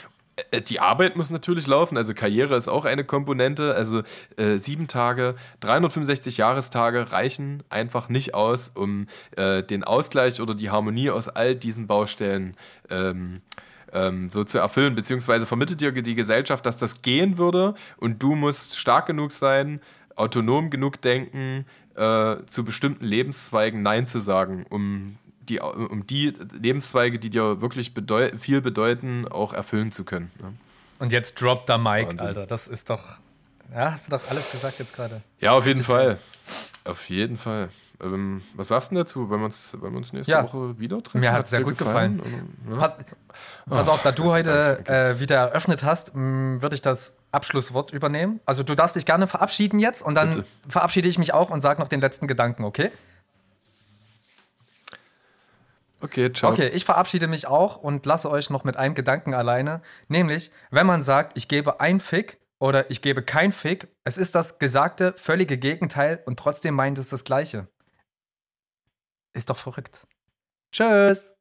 [SPEAKER 1] die Arbeit muss natürlich laufen, also Karriere ist auch eine Komponente. Also äh, sieben Tage, 365 Jahrestage reichen einfach nicht aus, um äh, den Ausgleich oder die Harmonie aus all diesen Baustellen ähm, ähm, so zu erfüllen. Beziehungsweise vermittelt dir die Gesellschaft, dass das gehen würde und du musst stark genug sein, autonom genug denken, äh, zu bestimmten Lebenszweigen Nein zu sagen, um die, um die Lebenszweige, die dir wirklich bedeu viel bedeuten, auch erfüllen zu können. Ne?
[SPEAKER 3] und jetzt droppt der Mike,
[SPEAKER 1] Wahnsinn.
[SPEAKER 3] Alter. Das ist doch. Ja, hast du doch alles gesagt jetzt gerade.
[SPEAKER 1] Ja, auf jeden Fall. Auf jeden Fall. Ähm, was sagst du dazu? Wollen wir uns, wollen wir uns nächste
[SPEAKER 3] Ja.
[SPEAKER 1] Woche wieder treffen?
[SPEAKER 3] Mir hat's
[SPEAKER 1] Hat's
[SPEAKER 3] sehr gut
[SPEAKER 1] Und, ja?
[SPEAKER 3] Pass, pass auf, da du
[SPEAKER 1] Gott sei
[SPEAKER 3] heute äh, wieder eröffnet hast, würde ich das Abschlusswort übernehmen. Also du darfst dich gerne verabschieden jetzt und dann
[SPEAKER 1] Bitte.
[SPEAKER 3] verabschiede ich mich auch und sage noch den letzten Gedanken, okay?
[SPEAKER 1] Okay, ciao.
[SPEAKER 3] Okay, ich verabschiede mich auch und lasse euch noch mit einem Gedanken alleine. Nämlich, wenn man sagt, ich gebe ein Fick oder ich gebe kein Fick, es ist das gesagte völlige Gegenteil und trotzdem meint es das Gleiche. Ist doch verrückt. Tschüss.